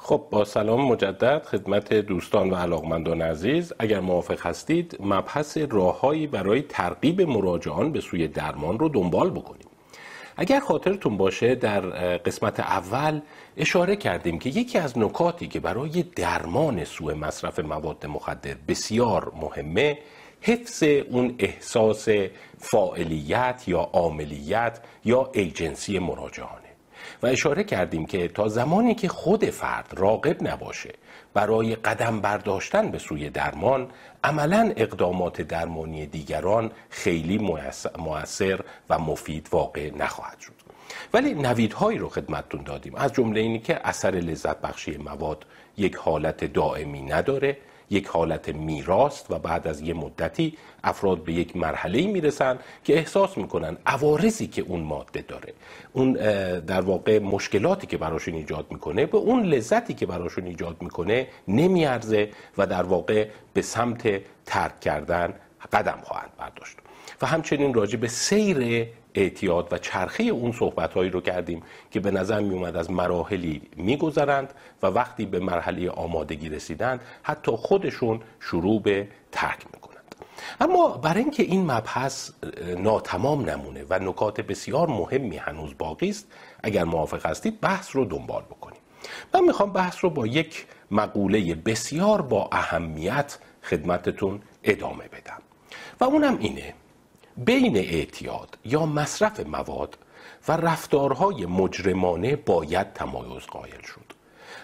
خب با سلام مجدد خدمت دوستان و علاقمندان عزیز. اگر موافق هستید مبحث راههایی برای ترغیب مراجعان به سوی درمان رو دنبال بکنیم. اگر خاطرتون باشه در قسمت اول اشاره کردیم که یکی از نکاتی که برای درمان سوء مصرف مواد مخدر بسیار مهمه حفظ اون احساس فاعلیت یا عاملیت یا ایجنسی مراجعانه. و اشاره کردیم که تا زمانی که خود فرد راقب نباشه برای قدم برداشتن به سوی درمان عملا اقدامات درمانی دیگران خیلی موثر و مفید واقع نخواهد شد. ولی نویدهایی رو خدمتتون دادیم. از جمله اینی که اثر لذت بخشی مواد یک حالت دائمی نداره. یک حالت میراست و بعد از یه مدتی افراد به یک مرحله می‌رسن که احساس می‌کنن عوارضی که اون ماده داره. اون در واقع مشکلاتی که براشون ایجاد می‌کنه به اون لذتی که براشون ایجاد می‌کنه نمیارزه و در واقع به سمت ترک کردن قدم خواهند برداشت. و همچنین راجع به سیر اعتیاد و چرخه اون صحبت هایی رو کردیم که به نظر می اومد از مراحلی میگذرند و وقتی به مرحله آمادگی رسیدند حتی خودشون شروع به ترک می‌کنند. اما برای اینکه این مبحث ناتمام نمونه و نکات بسیار مهمی هنوز باقی است اگر موافق هستید بحث رو دنبال بکنیم. من می‌خوام بحث رو با یک مقوله بسیار با اهمیت خدمتتون ادامه بدم. و اونم اینه بین اعتیاد یا مصرف مواد و رفتارهای مجرمانه باید تمایز قائل شد.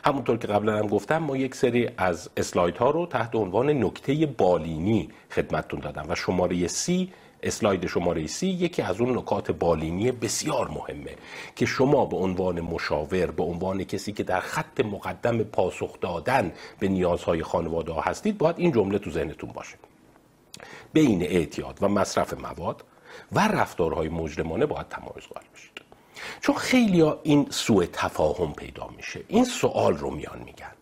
همونطور که قبلا هم گفتم ما یک سری از اسلاید ها رو تحت عنوان نکته بالینی خدمتتون دادم و شماره سی اسلاید شماره سی یکی از اون نکات بالینی بسیار مهمه که شما به عنوان مشاور به عنوان کسی که در خط مقدم پاسخ دادن به نیازهای خانواده ها هستید باید این جمله تو ذهنتون باشه. بین اعتیاد و مصرف مواد و رفتارهای مجرمانه باید تمایز قائل بشید. چون خیلی ها این سوء تفاهم پیدا میشه. این سوال رو میان میگن.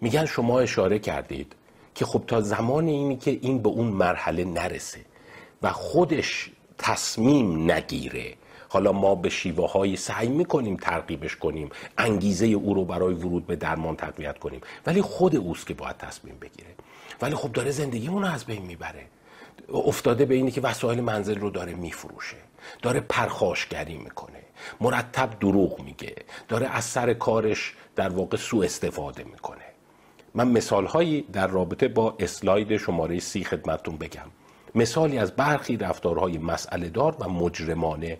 میگن شما اشاره کردید که خب تا زمان اینی که این به اون مرحله نرسه و خودش تصمیم نگیره حالا ما به شیوه های سعی می‌کنیم ترغیبش کنیم انگیزه او رو برای ورود به درمان تقویت کنیم ولی خود اوست که باید تصمیم بگیره. ولی خب داره زندگی اون از بین می‌بره. افتاده به اینی که وسایل منزل رو داره میفروشه. داره پرخاشگری می‌کنه. مرتب دروغ میگه. داره از سر کارش در واقع سوء استفاده می‌کنه. من مثال هایی در رابطه با اسلاید شماره سی خدمتون بگم. مثالی از برخی رفتارهای مسئله دار و مجرمانه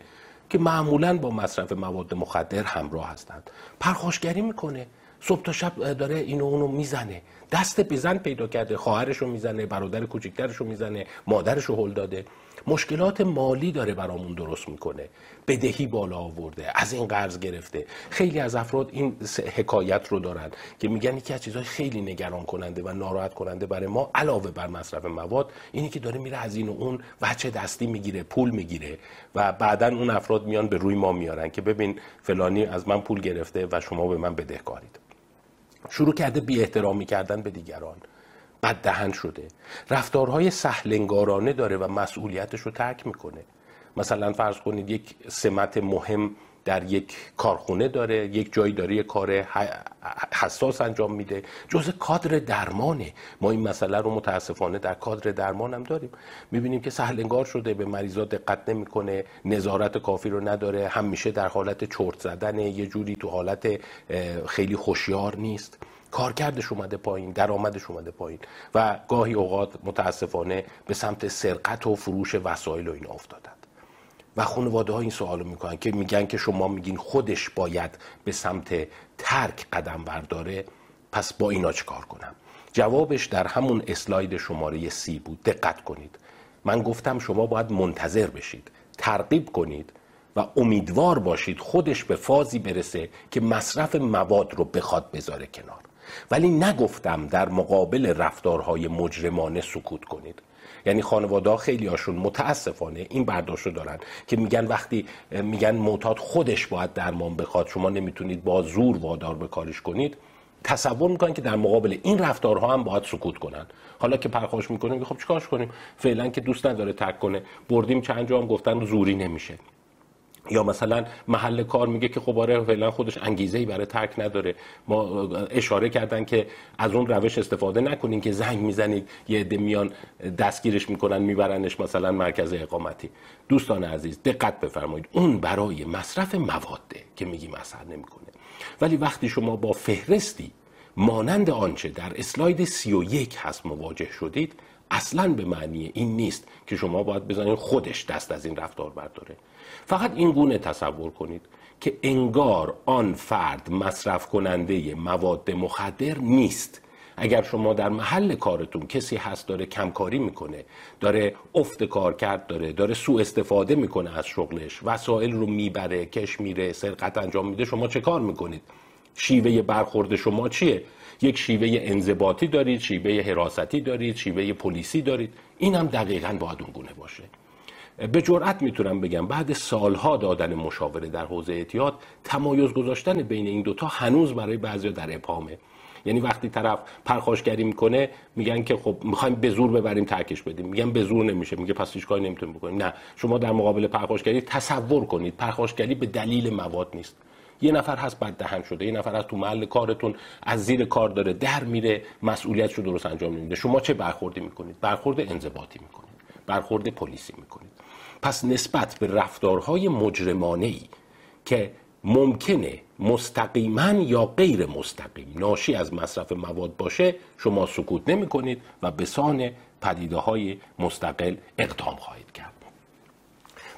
که معمولا با مصرف مواد مخدر همراه هستند. پرخاشگری می‌کنه. صبح تا شب داره اینو اونو می‌زنه. دست بزن پیدا کرده خواهرش رو می‌زنه برادر کوچکترش رو می‌زنه مادرش رو هل داده. مشکلات مالی داره برامون درست می‌کنه. بدهی بالا آورده از این قرض گرفته. خیلی از افراد این حکایت رو دارن که میگن یکی از چیزهای خیلی نگران کننده و ناراحت کننده برای ما علاوه بر مصرف مواد اینی که داره میره از این و اون وچه دستی می‌گیره پول می‌گیره و بعدا اون افراد میان به روی ما میارن که ببین فلانی از من پول گرفته و شما به من بدهکارید. شروع کرده بی احترامی کردن به دیگران. بد دهن شده. رفتارهای سهلنگارانه داره و مسئولیتش رو ترک می‌کنه. مثلا فرض کنید یک سمت مهم در یک کارخونه داره یک جایی داره یک کار حساس انجام میده. جز کادر درمانه. ما این مسئله رو متاسفانه در کادر درمان هم داریم. می‌بینیم که سهلنگار شده به مریضات دقت نمی‌کنه نظارت کافی رو نداره همیشه در حالت چرت زدن یه جوری تو حالت خیلی خوشیار نیست. کارکردش اومده پایین درآمدش اومده پایین و گاهی اوقات متاسفانه به سمت سرقت و فروش وسایل و اینا افتادن. و خانواده ها این سوال می‌کنن که میگن که شما میگین خودش باید به سمت ترک قدم برداره پس با اینا چه کار کنم؟ جوابش در همون اسلاید شماره سی بود. دقت کنید. من گفتم شما باید منتظر بشید ترغیب کنید و امیدوار باشید خودش به فازی برسه که مصرف مواد رو بخواد بذاره کنار. ولی نگفتم در مقابل رفتارهای مجرمانه سکوت کنید. یعنی خانواده خیلی هاشون متاسفانه این برداشت رو دارن که میگن وقتی میگن معتاد خودش باید درمان بخواد شما نمی‌تونید با زور وادار به کارش کنید تصور می‌کنن که در مقابل این رفتارها هم باید سکوت کنن. حالا که پرخاش می‌کنیم خب چیکارش کنیم؟ فعلا که دوست نداره ترک کنه. بردیم چند جا هم گفتن زوری نمیشه. یا مثلا محل کار میگه که خب آره فعلا خودش انگیزه ای برای ترک نداره. ما اشاره کردن که از اون روش استفاده نکنین که زنگ می‌زنید یه عده میان دستگیرش می‌کنن میبرنش مثلا مرکز اقامتی. دوستان عزیز دقت بفرمایید. اون برای مصرف مواده که میگیم اثر نمی‌کنه. ولی وقتی شما با فهرستی مانند آنچه در اسلاید 31 هست مواجه شدید اصلا به معنی این نیست که شما باید بزنید خودش دست از این رفتار برداره. فقط این گونه تصور کنید که انگار آن فرد مصرف کننده مواد مخدر نیست. اگر شما در محل کارتون کسی هست داره کمکاری می‌کنه داره افت کار کرد داره داره سوء استفاده می‌کنه از شغلش وسایل رو می‌بره کش میره سرقت انجام میده شما چه کار می‌کنید؟ شیوه برخورد شما چیه؟ یک شیوه انضباطی دارید شیوه حراستی دارید شیوه پلیسی دارید. این هم دقیقا باید اون گونه باشه. به جرأت می‌تونم بگم بعد سالها دادن مشاوره در حوزه اعتیاد تمایز گذاشتن بین این دوتا هنوز برای بعضی در اپامه یعنی وقتی طرف پرخاشگری می‌کنه میگن که خب می‌خوایم به زور ببریم ترکش بدیم. میگن به زور نمیشه. میگه پس هیچ کاری نمی‌تونیم بکنیم. نه. شما در مقابل پرخاشگری تصور کنید. پرخاشگری به دلیل مواد نیست. یه نفر هست بد دهن شده. یه نفر هست تو محل کارتون از زیر کار داره در میره مسئولیتش رو درست انجام نمیده. شما چه برخوردی می‌کنید؟ برخورد انضباطی می‌کنید. برخورد پلیسی می‌کنید. پس نسبت به رفتارهای مجرمانه ای که ممکنه مستقیما یا غیر مستقیم ناشی از مصرف مواد باشه شما سکوت نمی کنید و به سان پدیده های مستقل اقدام خواهید کرد.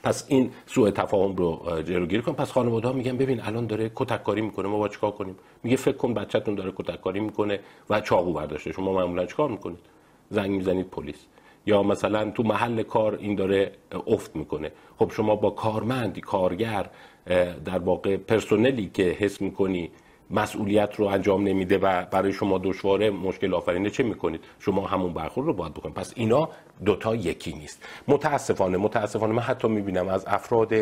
پس این سوء تفاهم رو جلوگیری کن. پس خانواده ها میگن ببین الان داره کتککاری می‌کنه ما با چیکار کنیم؟ میگه فکر کن بچهتون داره کتککاری می‌کنه و چاقو برداشته. شما معمولا چیکار می‌کنید؟ زنگ می‌زنید پلیس. یا مثلا تو محل کار این داره افت می‌کنه. خب شما با کارمندی کارگر در واقع پرسنلی که حس می‌کنی مسئولیت رو انجام نمیده و برای شما دشواره مشکل آفرینه چه می‌کنید؟ شما همون برخورد رو باید بکنید. پس اینا دوتا یکی نیست. متاسفانه متاسفانه من حتی می‌بینم از افراد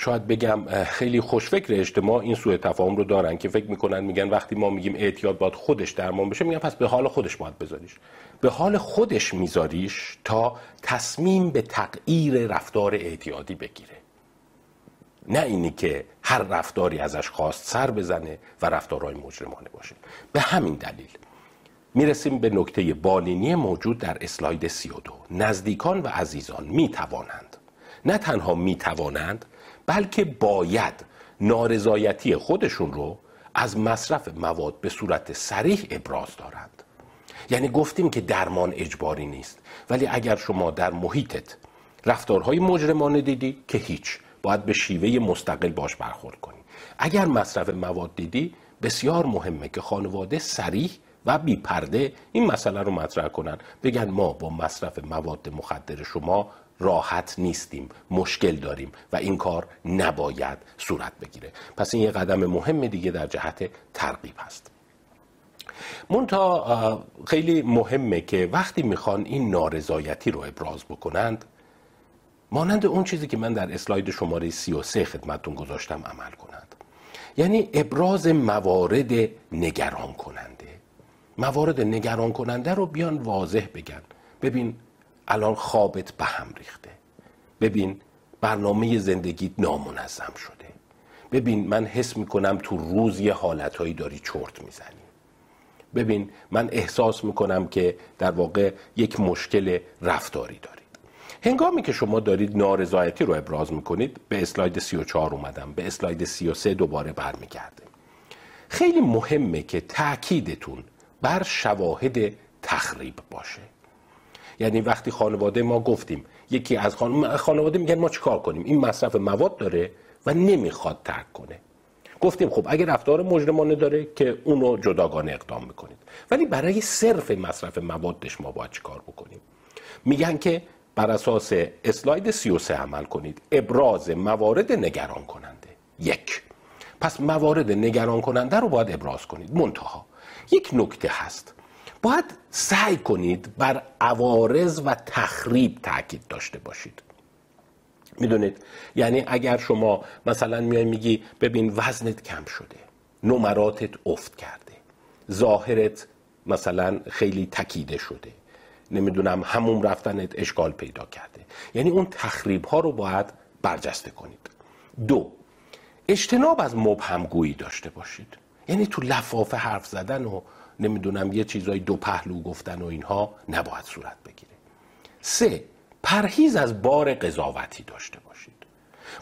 شاید بگم خیلی خوشفکر اجتماع این سوء تفاهم رو دارن که فکر می‌کنن میگن وقتی ما میگیم اعتیاد باید خودش درمان بشه میگن پس به حال خودش باید بذاریش. به حال خودش میذاریش تا تصمیم به تغییر رفتار اعتیادی بگیره. نه اینی که هر رفتاری ازش خواست سر بزنه و رفتارهای مجرمانه باشه. به همین دلیل می‌رسیم به نکته بالینی موجود در اسلاید 32 نزدیکان و عزیزان می‌توانند. نه تنها می‌توانند بلکه باید نارضایتی خودشون رو از مصرف مواد به صورت سریح ابراز دارند. یعنی گفتیم که درمان اجباری نیست. ولی اگر شما در محیطت رفتارهای مجرمانه دیدی که هیچ باید به شیوه مستقل باش برخورد کنی. اگر مصرف مواد دیدی بسیار مهمه که خانواده سریح و بی پرده این مسئله رو مطرح کنن. بگن ما با مصرف مواد مخدر شما راحت نیستیم مشکل داریم و این کار نباید صورت بگیره. پس این یه قدم مهم دیگه در جهت ترغیب هست. مونتا خیلی مهمه که وقتی می‌خوان این نارضایتی رو ابراز بکنند مانند اون چیزی که من در اسلاید شماره 33 خدمتون گذاشتم عمل کنند. یعنی ابراز موارد نگران کننده. موارد نگران کننده رو بیان واضح بگن. ببین الان خوابت به هم ریخته. ببین برنامه زندگیت نامنظم شده. ببین من حس می‌کنم تو روز یه حالتهایی داری چرت می‌زنی. ببین من احساس می‌کنم که در واقع یک مشکل رفتاری دارید. هنگامی که شما دارید نارضایتی رو ابراز می‌کنید به اسلاید 34 اومدم به اسلاید 33 دوباره برمیگرده. خیلی مهمه که تاکیدتون بر شواهد تخریب باشه. یعنی وقتی خانواده ما گفتیم یکی از خانواده میگن ما چیکار کنیم؟ این مصرف مواد داره و نمی‌خواد ترک کنه. گفتیم خب اگر رفتار مجرمانه داره که اونو جداگانه اقدام می‌کنید. ولی برای صرف مصرف موادش ما باید چیکار بکنیم؟ میگن که بر اساس اسلاید 33 عمل کنید. ابراز موارد نگران کننده. یک. پس موارد نگران کننده رو باید ابراز کنید. منتها یک نکته هست. باید سعی کنید بر عوارض و تخریب تاکید داشته باشید. می‌دونید؟ یعنی اگر شما مثلا میای میگی ببین وزنت کم شده نمراتت افت کرده ظاهرت مثلا خیلی تکیده شده نمی‌دونم همون رفتنت اشکال پیدا کرده. یعنی اون تخریب ها رو باید برجسته کنید. دو اجتناب از مبهمگویی داشته باشید. یعنی تو لفافه حرف زدن و نمی‌دونم یه چیزای دو پهلو گفتن و اینها نباید صورت بگیره. سه پرهیز از بار قضاوتی داشته باشید.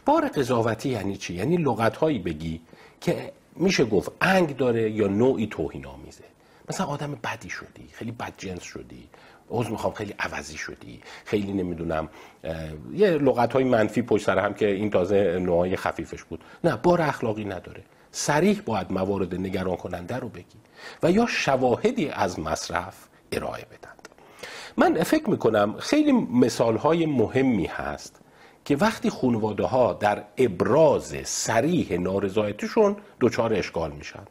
بار قضاوتی یعنی چی؟ یعنی لغت هایی بگی که میشه گفت انگ داره یا نوعی توهین آمیزه مثلا آدم بدی شدی خیلی بدجنس شدی عوض می‌خوام خیلی عوضی شدی خیلی نمی‌دونم یه لغت های منفی پشت سر هم که این تازه نوعای خفیفش بود. نه بار اخلاقی نداره. سریح باید موارد نگران کننده رو بگی. و یا شواهدی از مصرف ارائه بدند. من فکر می‌کنم خیلی مثال های مهمی هست که وقتی خانواده ها در ابراز سریح نارضایتیشون دچار اشکال میشن.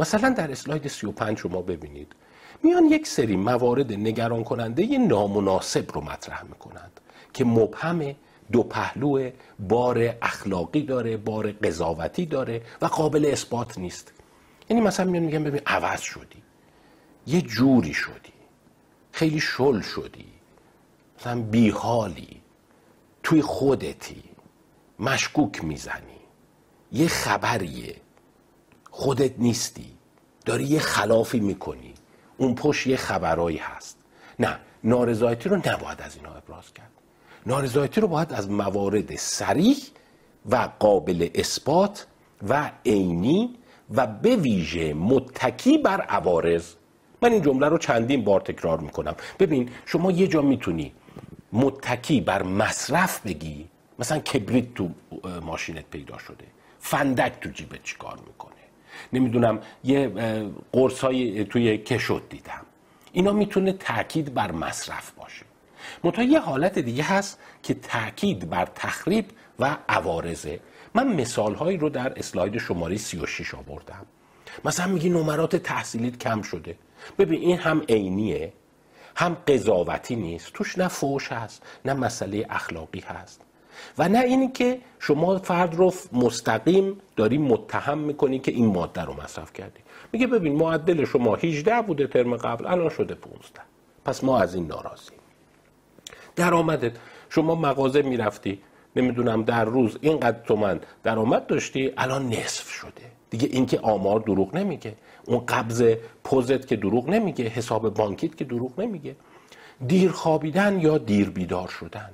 مثلا در اسلاید 35 شما ببینید. میان یک سری موارد نگران کننده نامناسب رو مطرح می‌کنند که مبهم دو پهلو بار اخلاقی داره بار قضاوتی داره و قابل اثبات نیست. یعنی مثلا میان میگن ببین عوض شدی. یه جوری شدی. خیلی شل شدی. مثلا بیحالی. توی خودتی. مشکوک می‌زنی. یه خبریه. خودت نیستی. داری یه خلافی می‌کنی. اون پشت یه خبرایی هست. نه نارضایتی رو نباید از اینا ابراز کرد. نارضایتی رو باید از موارد سریح و قابل اثبات و عینی و به ویژه متکی بر عوارض من این جمله رو چندین بار تکرار می‌کنم. ببین شما یه جا می‌تونی متکی بر مصرف بگی مثلا کبریت تو ماشینت پیدا شده فندک تو جیبت چیکار می‌کنه؟ نمی‌دونم یه قرص های توی کشوت دیدم. اینا می‌تونه تاکید بر مصرف باشه. منتها یه حالت دیگه هست که تاکید بر تخریب و عوارضه. من مثال هایی رو در اسلاید شماره 36 آوردم. مثلا میگی نمرات تحصیلیت کم شده. ببین این هم عینیه هم قضاوتی نیست. توش نه فوش هست نه مسئله اخلاقی هست. و نه اینی که شما فرد رو مستقیم داری متهم می‌کنی که این ماده رو مصرف کردی. میگه ببین معدل شما 18 بوده ترم قبل الان شده 15 پس ما از این ناراضیم. درآمدت. شما مغازه می‌رفتی. نمی‌دونم در روز اینقدر تومن درآمد داشتی الان نصف شده. دیگه اینکه آمار دروغ نمیگه. اون قبض پوزت که دروغ نمیگه حساب بانکیت که دروغ نمیگه. دیر خوابیدن یا دیر بیدار شدن؟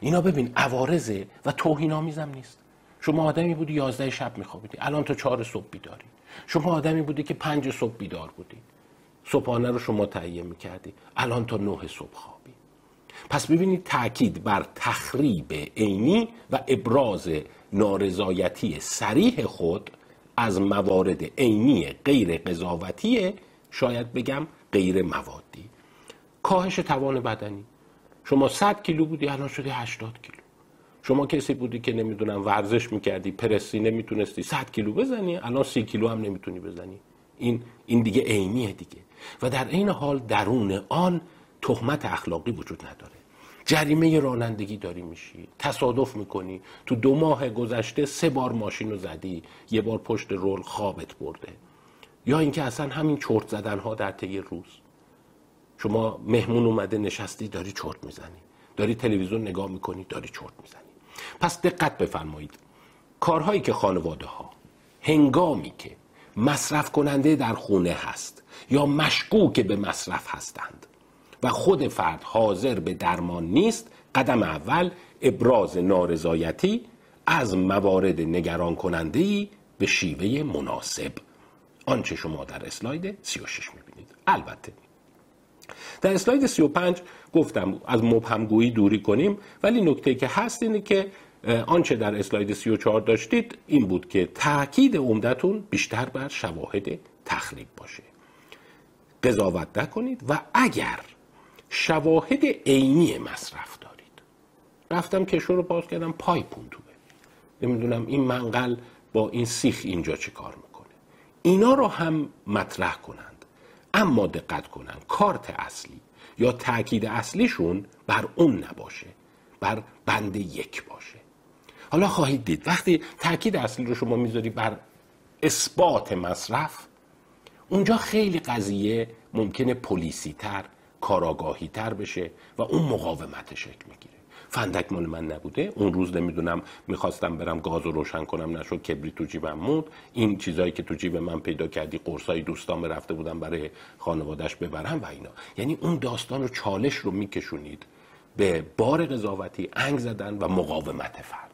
اینا ببین عوارضه و توهین آمیزم نیست. شما آدمی بودی یازده شب میخوابیدی. الان تا چهار صبح بیداری. شما آدمی بودی که پنج صبح بیدار بودی. صبحانه رو شما تهیه می‌کردی. الان تا نه صبح خوابی پس ببینید تاکید بر تخریب عینی و ابراز نارضایتی سریح خود از موارد عینی غیر قضاوتی شاید بگم غیر موادی. کاهش توان بدنی. شما 100 کیلو بودی الان شدی 80 کیلو. شما کسی بودی که نمی‌دونم ورزش می‌کردی پرسی نمی‌تونستی 100 کیلو بزنی الان 30 کیلو هم نمی‌تونی بزنی. این این دیگه عینیه دیگه. و در این حال درون آن تهمت اخلاقی وجود نداره. جریمه رانندگی داری میشی تصادف می‌کنی. تو دو ماه گذشته سه بار ماشین رو زدی یه بار پشت رول خوابت برده. یا اینکه اصلا همین چرت زدن ها در طی روز. شما مهمون اومده نشستی داری چرت می‌زنی. داری تلویزیون نگاه می‌کنی داری چرت می‌زنی. پس دقت بفرمایید. کارهایی که خانواده ها هنگامی که مصرف کننده در خونه هست یا مشکوک به مصرف هستند و خود فرد حاضر به درمان نیست قدم اول ابراز نارضایتی از موارد نگران کننده به شیوه مناسب. آنچه شما در اسلاید 36 می‌بینید. البته. در اسلاید 35 گفتم از مبهمگویی دوری کنیم ولی نکته که هست اینه که آنچه در اسلاید 34 داشتید این بود که تاکید عمدتون بیشتر بر شواهد تخریب باشه. قضاوت نکنید و اگر شواهد عینی مصرف دارید. رفتم کشو رو باز کردم پایپون توه نمی‌دونم این منقل با این سیخ اینجا چه کار می‌کنه. اینا رو هم مطرح کنند اما دقت کنند کارت اصلی یا تاکید اصلیشون بر اون نباشه بر بند یک باشه. حالا خواهید دید وقتی تاکید اصلی رو شما می‌ذاری بر اثبات مصرف اونجا خیلی قضیه ممکنه پلیسی تر کاراگاهی تر بشه و اون مقاومت شکل می‌گیره. فندک مال من نبوده. اون روز نمی‌دونم می‌خواستم برم گاز رو روشن کنم نشد کبری تو جیبم مود این چیزایی که تو جیب من پیدا کردی قرصای دوستان رفته بودم برای خانوادش ببرم و اینا. یعنی اون داستان رو چالش رو میکشونید به بار قضاوتی انگ زدن و مقاومت فرد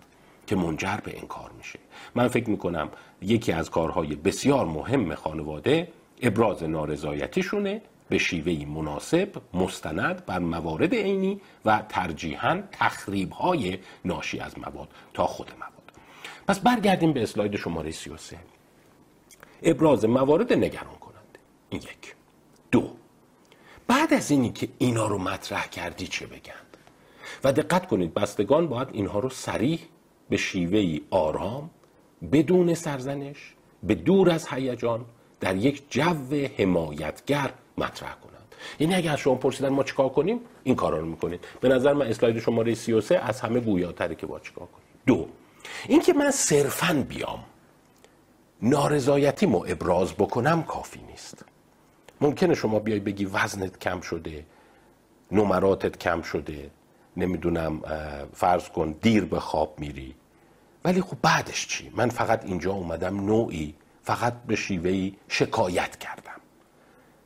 که منجر به انکار میشه. من فکر می‌کنم یکی از کارهای بسیار مهم خانواده ابراز نارضایتیشونه. به شیوهی مناسب مستند بر موارد عینی و ترجیحاً تخریب های ناشی از مواد تا خود مواد. پس برگردیم به اسلاید شماره 33 ابراز موارد نگران کننده. این یک. دو. بعد از اینی که اینا رو مطرح کردی چه بگند و دقت کنید بستگان باید اینها رو سریح به شیوهی آرام بدون سرزنش به دور از هیجان در یک جو حمایتگر مطرح کنند. یعنی اگر شما پرسیدن ما چیکار کنیم این کارا رو می‌کنید. به نظر من اسلاید شماره 33 از همه گویاتره که با چیکار کنیم. دو اینکه من صرفا بیام نارضایتیمو ابراز بکنم کافی نیست. ممکنه شما بیای بگی وزنت کم شده نمراتت کم شده نمی‌دونم فرض کن دیر به خواب میری. ولی خب بعدش چی؟ من فقط اینجا اومدم نوعی فقط به شیوهی شکایت کردم.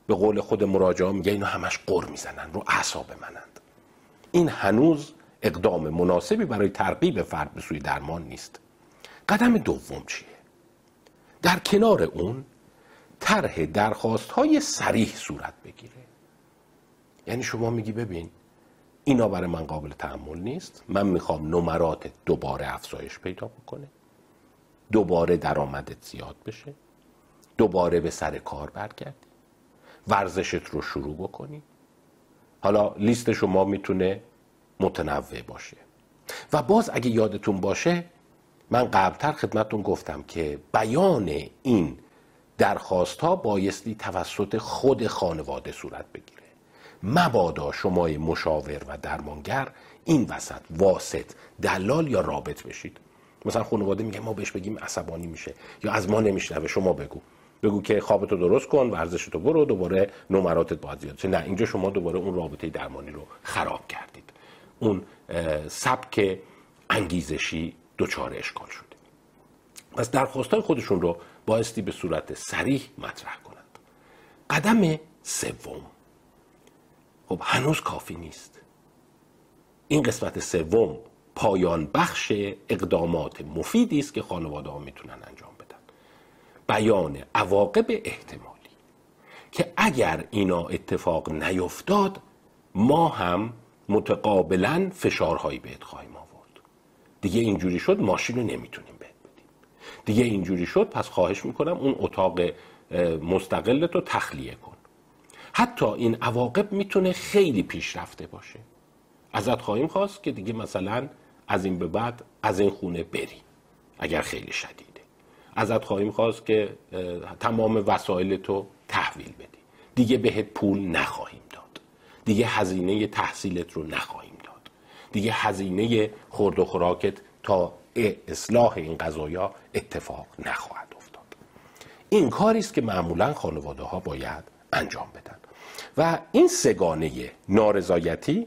به قول خود مراجعه میگه اینا همش قر می‌زنن رو اعصاب منند. این هنوز اقدام مناسبی برای ترغیب فرد به سوی درمان نیست. قدم دوم چیه؟ در کنار اون طرح درخواست های سریح صورت بگیره. یعنی شما میگی ببین اینا برای من قابل تحمل نیست. من می‌خوام نمرات دوباره افزایش پیدا بکنه. دوباره درآمدت زیاد بشه. دوباره به سر کار برگردی ورزشت رو شروع بکنی. حالا لیست شما می‌تونه متنوع باشه. و باز اگه یادتون باشه من قبلتر خدمتون گفتم که بیان این درخواست ها بایستی توسط خود خانواده صورت بگیره. مبادا شمای مشاور و درمانگر این وسط واسط دلال یا رابط بشید. مثلا خانواده میگه ما بهش بگیم عصبانی میشه یا از ما نمیشنوه شما بگو. بگو که خوابتو درست کن ورزشتو برو دوباره نمراتت باید زیاد نه اینجا شما دوباره اون رابطه درمانی رو خراب کردید. اون سبک انگیزشی دچار اشکال شده پس درخواستای خودشون رو بایستی به صورت سریح مطرح کنند. قدم سوم. خب هنوز کافی نیست. این قسمت سوم پایان بخش اقدامات مفیدی است که خانواده ها می‌تونن انجام بیان عواقب احتمالی که اگر اینا اتفاق نیفتاد ما هم متقابلا فشارهایی بهت خواهیم آورد. دیگه اینجوری شد ماشین رو نمی‌تونیم بهت بدیم. دیگه اینجوری شد پس خواهش می‌کنم اون اتاق مستقلت رو تخلیه کن. حتی این عواقب می‌تونه خیلی پیشرفته باشه. ازت خواهیم خواست که دیگه مثلا از این به بعد از این خونه بری اگر خیلی شدیده ازت خواهیم خواست که تمام وسایل تو تحویل بدی. دیگه بهت پول نخواهیم داد. دیگه هزینه تحصیلت رو نخواهیم داد. دیگه هزینه خورد و خوراکت تا اصلاح این قضایا اتفاق نخواهد افتاد. این کاری است که معمولا خانواده ها باید انجام بدن. و این سگانه نارضایتی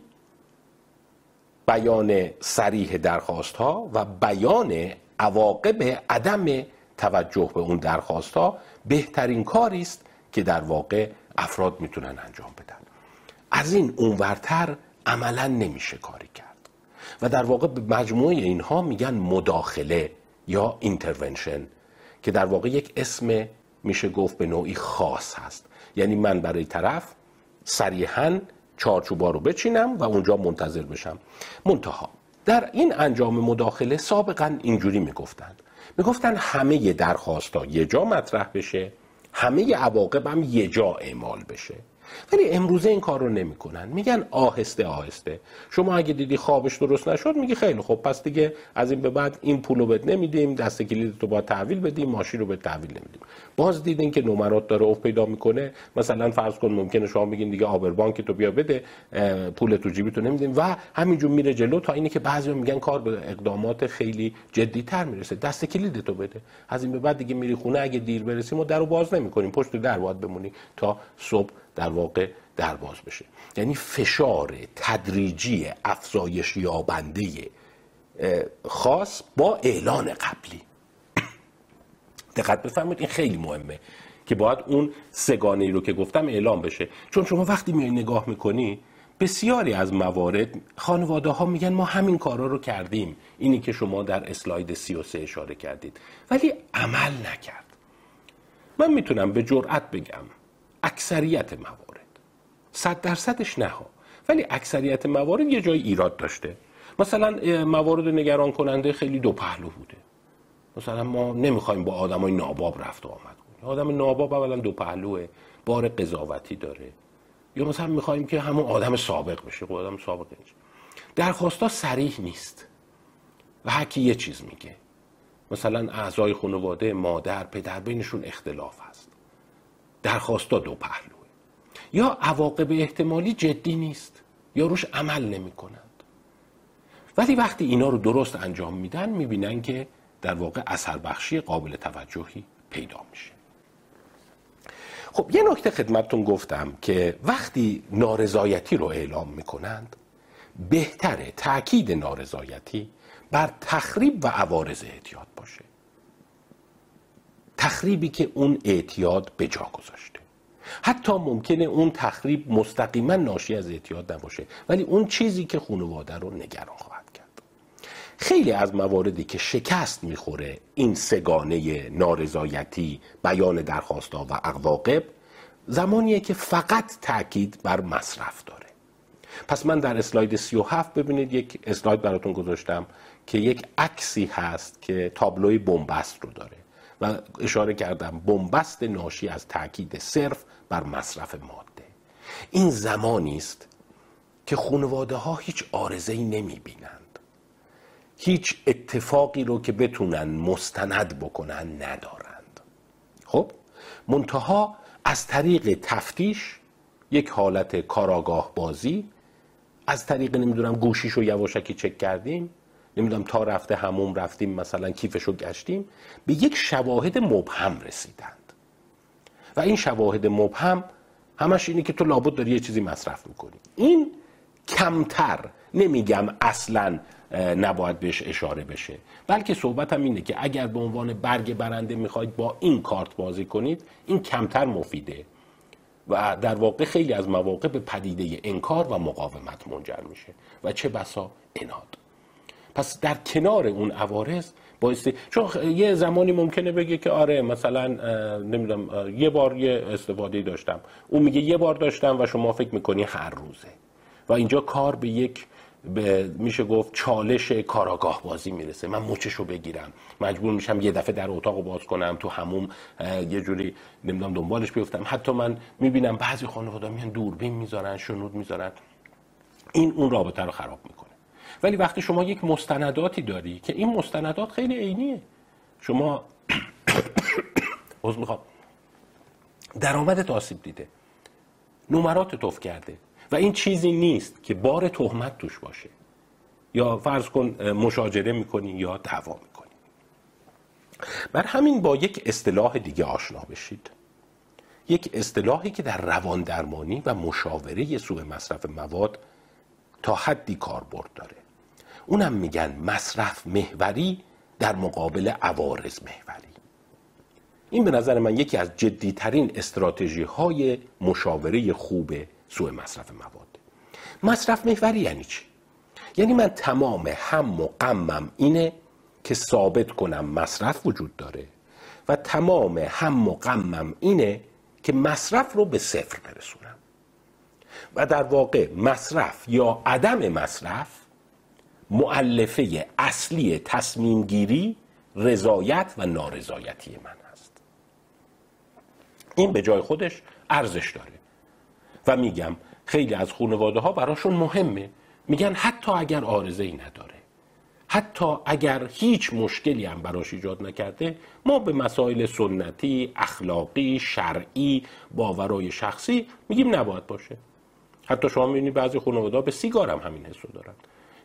بیان سریح درخواست ها و بیان عواقب عدم توجه به اون درخواست ها بهترین کاری است که در واقع افراد می‌تونن انجام بدن. از این اونورتر عملا نمیشه کاری کرد. و در واقع به مجموعه اینها میگن مداخله یا اینترونشن که در واقع یک اسم میشه گفت به نوعی خاص هست. یعنی من برای طرف صریحا چارچوبا رو بچینم و اونجا منتظر بشم. منتها در این انجام مداخله سابقا اینجوری می‌گفتن می‌گفتن همه درخواست ها یه جا مطرح بشه همه عواقب هم یه جا اعمال بشه. ولی امروزه این کار رو نمی‌کنن. میگن آهسته آهسته. شما اگه دیدی خوابش درست نشد میگی خیلی خوب. پس دیگه از این به بعد این پولو بهت نمیدیم دست کلید تو با تحویل بدیم ماشین رو به تحویل نمیدیم. باز دیدین که نمرات داره افت پیدا می‌کنه. مثلا فرض کن ممکنه شما بگین دیگه آبر بانک تو بیا بده پول تو جیبی تو نمیدیم. و همینجور میره جلو تا اینی که بعضی میگن کار به اقدامات خیلی جدی تر می‌رسه. دست کلید تو بده. از این به بعد دیگه میری خونه اگه دیر برسیم و درو باز نمی‌کنیم. پشت در باید بمونی تا صبح در واقع درباز بشه. یعنی فشار تدریجی افزایش یابنده خاص با اعلان قبلی. دقت بفرمایید این خیلی مهمه که باید اون سگانه رو که گفتم اعلام بشه. چون شما وقتی میای نگاه می‌کنی بسیاری از موارد خانواده ها میگن ما همین کارا رو کردیم. اینی که شما در اسلاید 33 اشاره کردید. ولی عمل نکرد. من می‌تونم به جرأت بگم. اکثریت موارد. صد درصدش نه ها. ولی اکثریت موارد یه جای ایراد داشته. مثلا موارد نگران کننده خیلی دو پهلو بوده. مثلا ما نمی‌خوایم با آدمای ناباب رفت و آمد کنیم. آدم ناباب اولا دو پهلوه بار قضاوتی داره. یا مثلا می‌خوایم که همون آدم سابق بشه. خب آدم سابق نیست درخواستا سریح نیست. و هر یه چیز میگه. مثلا اعضای خانواده مادر پدر بینشون اختلاف درخواستا دو پهلوه یا عواقب احتمالی جدی نیست یا روش عمل نمی کنند ولی وقتی اینا رو درست انجام میدن می‌بینن که در واقع اثر بخشی قابل توجهی پیدا میشه. خب یه نکته خدمتتون گفتم که وقتی نارضایتی رو اعلام می‌کنند بهتره تاکید نارضایتی بر تخریب و عوارض اعتیاد باشه. تخریبی که اون اعتیاد به جا گذاشته. حتی ممکنه اون تخریب مستقیما ناشی از اعتیاد نباشه ولی اون چیزی که خانواده رو نگران خواهد کرد. خیلی از مواردی که شکست می‌خوره این سگانه نارضایتی بیان درخواستا و عواقب زمانیه که فقط تاکید بر مصرف داره. پس من در اسلاید 37 ببینید یک اسلاید براتون گذاشتم که یک عکسی هست که تابلوی بنبست رو داره. و اشاره کردم بنبست ناشی از تاکید صرف بر مصرف ماده. این زمانی است که خانواده ها هیچ آرزه ای نمی بینند هیچ اتفاقی رو که بتونن مستند بکنن ندارند. خب منتها از طریق تفتیش یک حالت کاراگاه بازی از طریق نمی‌دونم گوشیش رو یواشکی چک کردیم نمی‌دونم تا رفته هموم رفتیم مثلا کیفش رو گشتیم به یک شواهد مبهم رسیدند. و این شواهد مبهم همش اینه که تو لابد داری یه چیزی مصرف می‌کنی. این کمتر نمیگم اصلا نباید بهش اشاره بشه. بلکه صحبتم اینه که اگر به عنوان برگ برنده می‌خواید با این کارت بازی کنید این کمتر مفیده. و در واقع خیلی از مواقع به پدیده انکار و مقاومت منجر میشه. و چه بسا؟ اناد. پس در کنار اون عوارض بایستی چون یه زمانی ممکنه بگه که آره مثلا نمی‌دونم یه بار یه استفاده داشتم. اون میگه یه بار داشتم و شما فکر می‌کنی هر روزه. و اینجا کار به یک به میشه گفت چالش کاراگاه بازی می‌رسه. من مچشو بگیرم. مجبور میشم یه دفعه در اتاق باز کنم تو هموم یه جوری نمی‌دونم دنبالش بیفتم. حتی من می‌بینم بعضی خانواده میان دوربین می‌ذارن شنود می‌ذارن. این اون رابطه رو خراب می‌کنه. ولی وقتی شما یک مستنداتی داری که این مستندات خیلی عینیه. شما عذر می‌خوام. درآمدت آسیب دیده. نمرات توف کرده. و این چیزی نیست که بار تهمت توش باشه. یا فرض کن مشاجره می‌کنی یا دعوا می‌کنی. بر همین با یک اصطلاح دیگه آشنا بشید. یک اصطلاحی که در روان درمانی و مشاوره سوء مصرف مواد تا حدی کاربرد داره. اونم میگن مصرف محوری در مقابل عوارض محوری. این به نظر من یکی از جدیترین استراتژی های مشاوره خوب سوء مصرف مواد. مصرف محوری یعنی چی؟ یعنی من تمام هم و غمم اینه که ثابت کنم مصرف وجود داره و تمام هم و غمم اینه که مصرف رو به صفر برسونم. و در واقع مصرف یا عدم مصرف معلفه اصلی تصمیم گیری رضایت و نارضایتی من هست. این به جای خودش ارزش داره. و میگم خیلی از خانواده ها براشون مهمه. میگن حتی اگر آرزه ای نداره حتی اگر هیچ مشکلی هم براش ایجاد نکرده ما به مسائل سنتی، اخلاقی، شرعی، باورای شخصی میگیم نباید باشه. حتی شما می‌بینید بعضی خانواده به سیگار هم همین حسو دارن.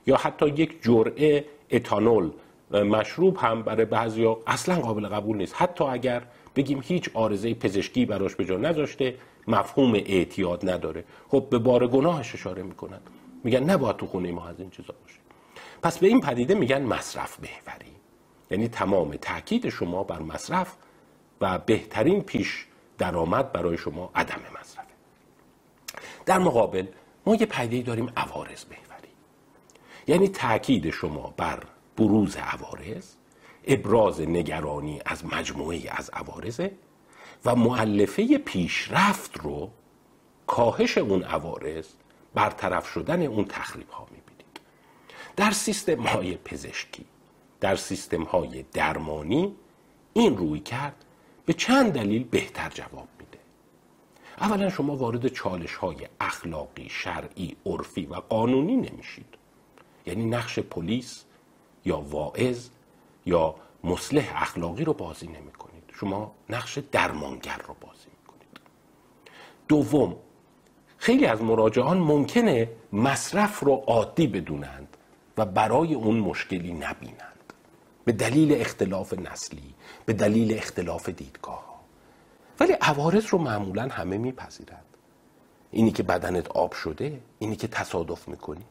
یا حتی یک جرعه اتانول مشروب هم برای بعضی اصلا قابل قبول نیست. حتی اگر بگیم هیچ آرزه پزشکی براش به جا نذاشته مفهوم اعتیاد نداره. خب به بار گناهش اشاره می‌کنن میگن نباید تو خونه ما از این چیزا باشه. پس به این پدیده میگن مصرف محوری یعنی تمام تاکید شما بر مصرف و بهترین پیش درآمد برای شما عدم مصرفه. در مقابل ما یه پدیده داریم عوارض محوری یعنی تاکید شما بر بروز عوارض ابراز نگرانی از مجموعه از عوارضه و معلفه پیشرفت رو کاهش اون عوارض برطرف شدن اون تخریب ها می‌بینید. در سیستم های پزشکی در سیستم های درمانی این روی کرد به چند دلیل بهتر جواب میده. اولا شما وارد چالش های اخلاقی، شرعی، عرفی و قانونی نمیشید. یعنی نقش پلیس یا واعظ یا مصلح اخلاقی رو بازی نمی کنید شما نقش درمانگر رو بازی می کنید دوم خیلی از مراجعان ممکنه مصرف رو عادی بدونند و برای اون مشکلی نبینند. به دلیل اختلاف نسلی به دلیل اختلاف دیدگاه ولی عوارض رو معمولا همه میپذیرند. اینی که بدنت آب شده اینی که تصادف می‌کنی.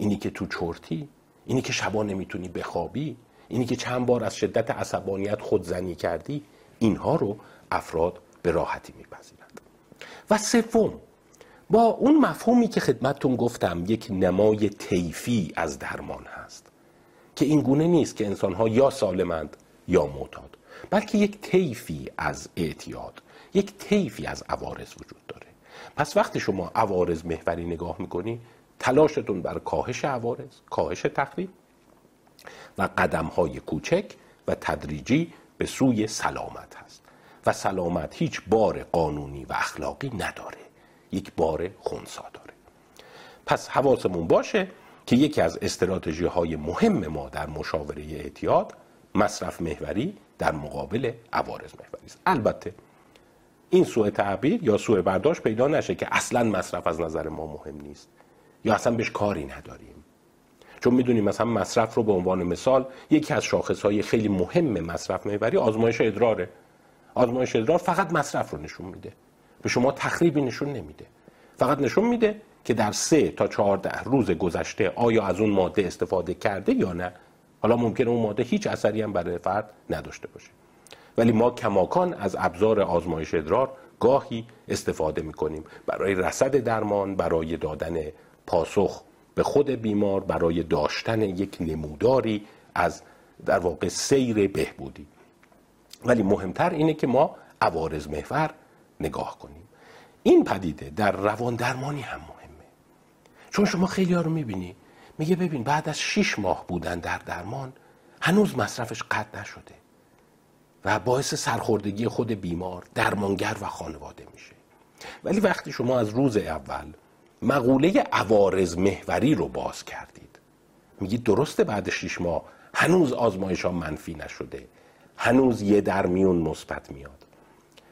اینی که تو چرتی اینی که شبا نمی‌تونی بخوابی اینی که چند بار از شدت عصبانیت خودزنی کردی اینها رو افراد به راحتی میپذیرند. و سوم با اون مفهومی که خدمتتون گفتم یک نمای طیفی از درمان هست که این گونه نیست که انسانها یا سالمند یا معتاد بلکه یک طیفی از اعتیاد یک طیفی از عوارض وجود داره. پس وقتی شما عوارض محوری نگاه می‌کنی تلاشتون بر کاهش عوارض کاهش تخریب و قدم های کوچک و تدریجی به سوی سلامت هست. و سلامت هیچ بار قانونی و اخلاقی نداره یک بار خونسا داره. پس حواسمون باشه که یکی از استراتژی های مهم ما در مشاوره اعتیاد مصرف محوری در مقابل عوارض محوری است. البته این سوء تعبیر یا سوء برداشت پیدا نشه که اصلا مصرف از نظر ما مهم نیست. یا اصلا بهش کاری نداریم. چون می‌دونیم مثلا مصرف رو به عنوان مثال یکی از شاخص های خیلی مهم مصرف محوری آزمایش ادراره. آزمایش ادرار فقط مصرف رو نشون میده. به شما تخریبی نشون نمیده. فقط نشون میده که در سه تا چهارده روز گذشته آیا از اون ماده استفاده کرده یا نه. حالا ممکنه اون ماده هیچ اثری هم برای فرد نداشته باشه. ولی ما کماکان از ابزار آزمایش ادرار گاهی استفاده می‌کنیم. برای رصد درمان برای دادن پاسخ به خود بیمار برای داشتن یک نموداری از در واقع سیر بهبودی. ولی مهمتر اینه که ما عوارض محور نگاه کنیم. این پدیده در روان درمانی هم مهمه. چون شما خیلی ها رو می‌بینی. میگه ببین بعد از شیش ماه بودن در درمان هنوز مصرفش قطع نشده. و باعث سرخوردگی خود بیمار درمانگر و خانواده میشه. ولی وقتی شما از روز اول مقوله عوارض محوری رو باز کردید. میگید درسته بعد شیش ماه هنوز آزمایش ها منفی نشده. هنوز یه در میون مثبت میاد.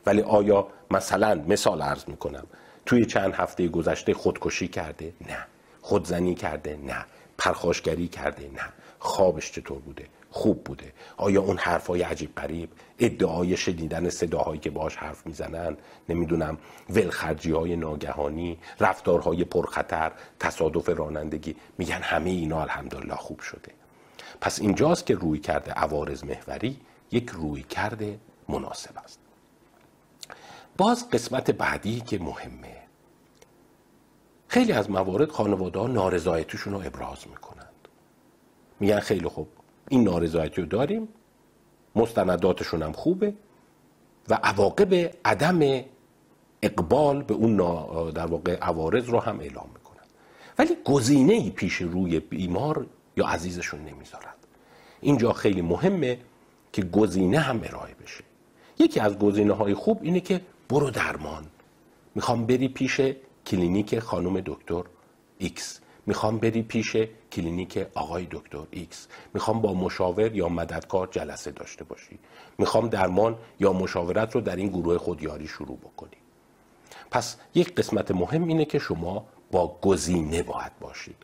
ولی آیا مثلا مثال عرض می‌کنم توی چند هفته گذشته خودکشی کرده؟ نه. خودزنی کرده؟ نه. پرخاشگری کرده. نه خوابش چطور بوده؟ خوب بوده. آیا اون حرفای عجیب قریب ادعای شنیدن صداهایی که باش حرف می‌زنن نمی‌دونم ولخرجی های ناگهانی رفتارهای پرخطر تصادف رانندگی میگن همه اینا الحمدلله خوب شده. پس اینجاست که روی کرده عوارض محوری یک روی کرده مناسب است. باز قسمت بعدی که مهمه خیلی از موارد خانواده نارضایتیشون رو ابراز می‌کنند. میگن خیلی خوب این نارضایتی رو داریم مستنداتشون هم خوبه و عواقب عدم اقبال به اون در واقع عوارض رو هم اعلام می‌کنن ولی گزینه ای پیش روی بیمار یا عزیزشون نمی‌ذارد. اینجا خیلی مهمه که گزینه هم ارائه بشه. یکی از گزینه های خوب اینه که برو درمان. می‌خوام بری پیش کلینیک خانم دکتر ایکس. می‌خوام بری پیش کلینیک آقای دکتر ایکس. می‌خوام با مشاور یا مددکار جلسه داشته باشی. می‌خوام درمان یا مشاورت رو در این گروه خودیاری شروع بکنی. پس یک قسمت مهم اینه که شما با گزینه باید باشید.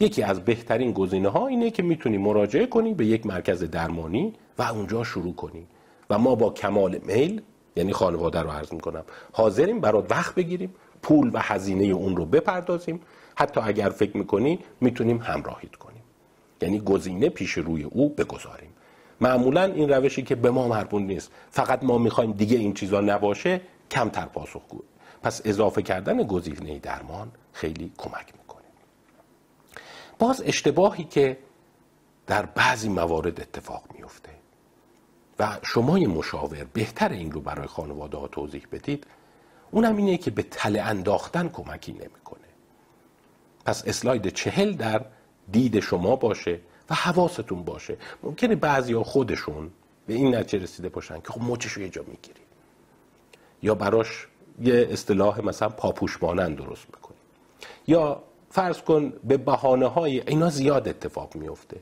یکی از بهترین گزینه ها اینه که می‌تونی مراجعه کنی به یک مرکز درمانی و اونجا شروع کنی. و ما با کمال میل یعنی خانواده رو عرض می‌کنم حاضریم برات وقت بگیریم پول و هزینه اون رو بپردازیم. حتی اگر فکر می‌کنی می‌تونیم همراهیت کنیم. یعنی گزینه پیش روی او بگذاریم. معمولا این روشی که به ما مربوط نیست. فقط ما می‌خوایم دیگه این چیزا نباشه کمتر پاسخگو پس اضافه کردن گزینه درمان خیلی کمک می‌کنه. باز اشتباهی که در بعضی موارد اتفاق میفته و شما مشاور بهتر این رو برای خانواده ها توضیح بدید اونم اینه که به تله انداختن کمکی نمی‌کنه. پس اسلاید چهل در دید شما باشه و حواستون باشه. ممکنه بعضی ها خودشون به این نتیجه رسیده باشن که خب موچشو یه جا می‌گیری یا براش یه اصطلاح مثلا پاپوش مانند درست می‌کنی یا فرض کن به بحانه های اینا زیاد اتفاق میفته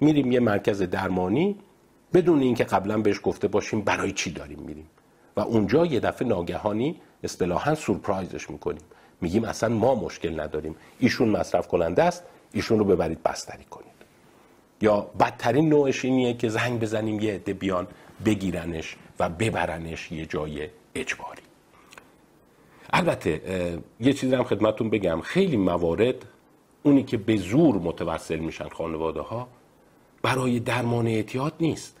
میریم یه مرکز درمانی بدون اینکه قبلا بهش گفته باشیم برای چی داریم میریم. و اونجا یه دفعه ناگهانی اصطلاحا سورپرایزش می‌کنیم. میگیم اصلا ما مشکل نداریم. ایشون مصرف کننده است. ایشون رو ببرید بستری کنید. یا بدترین نوعش اینیه که زنگ بزنیم یه عده بیان بگیرنش و ببرنش یه جای اجباری. البته یه چیزی هم خدمتون بگم. خیلی موارد اونی که به زور متوسل میشن خانواده ها برای درمان اعتیاد نیست.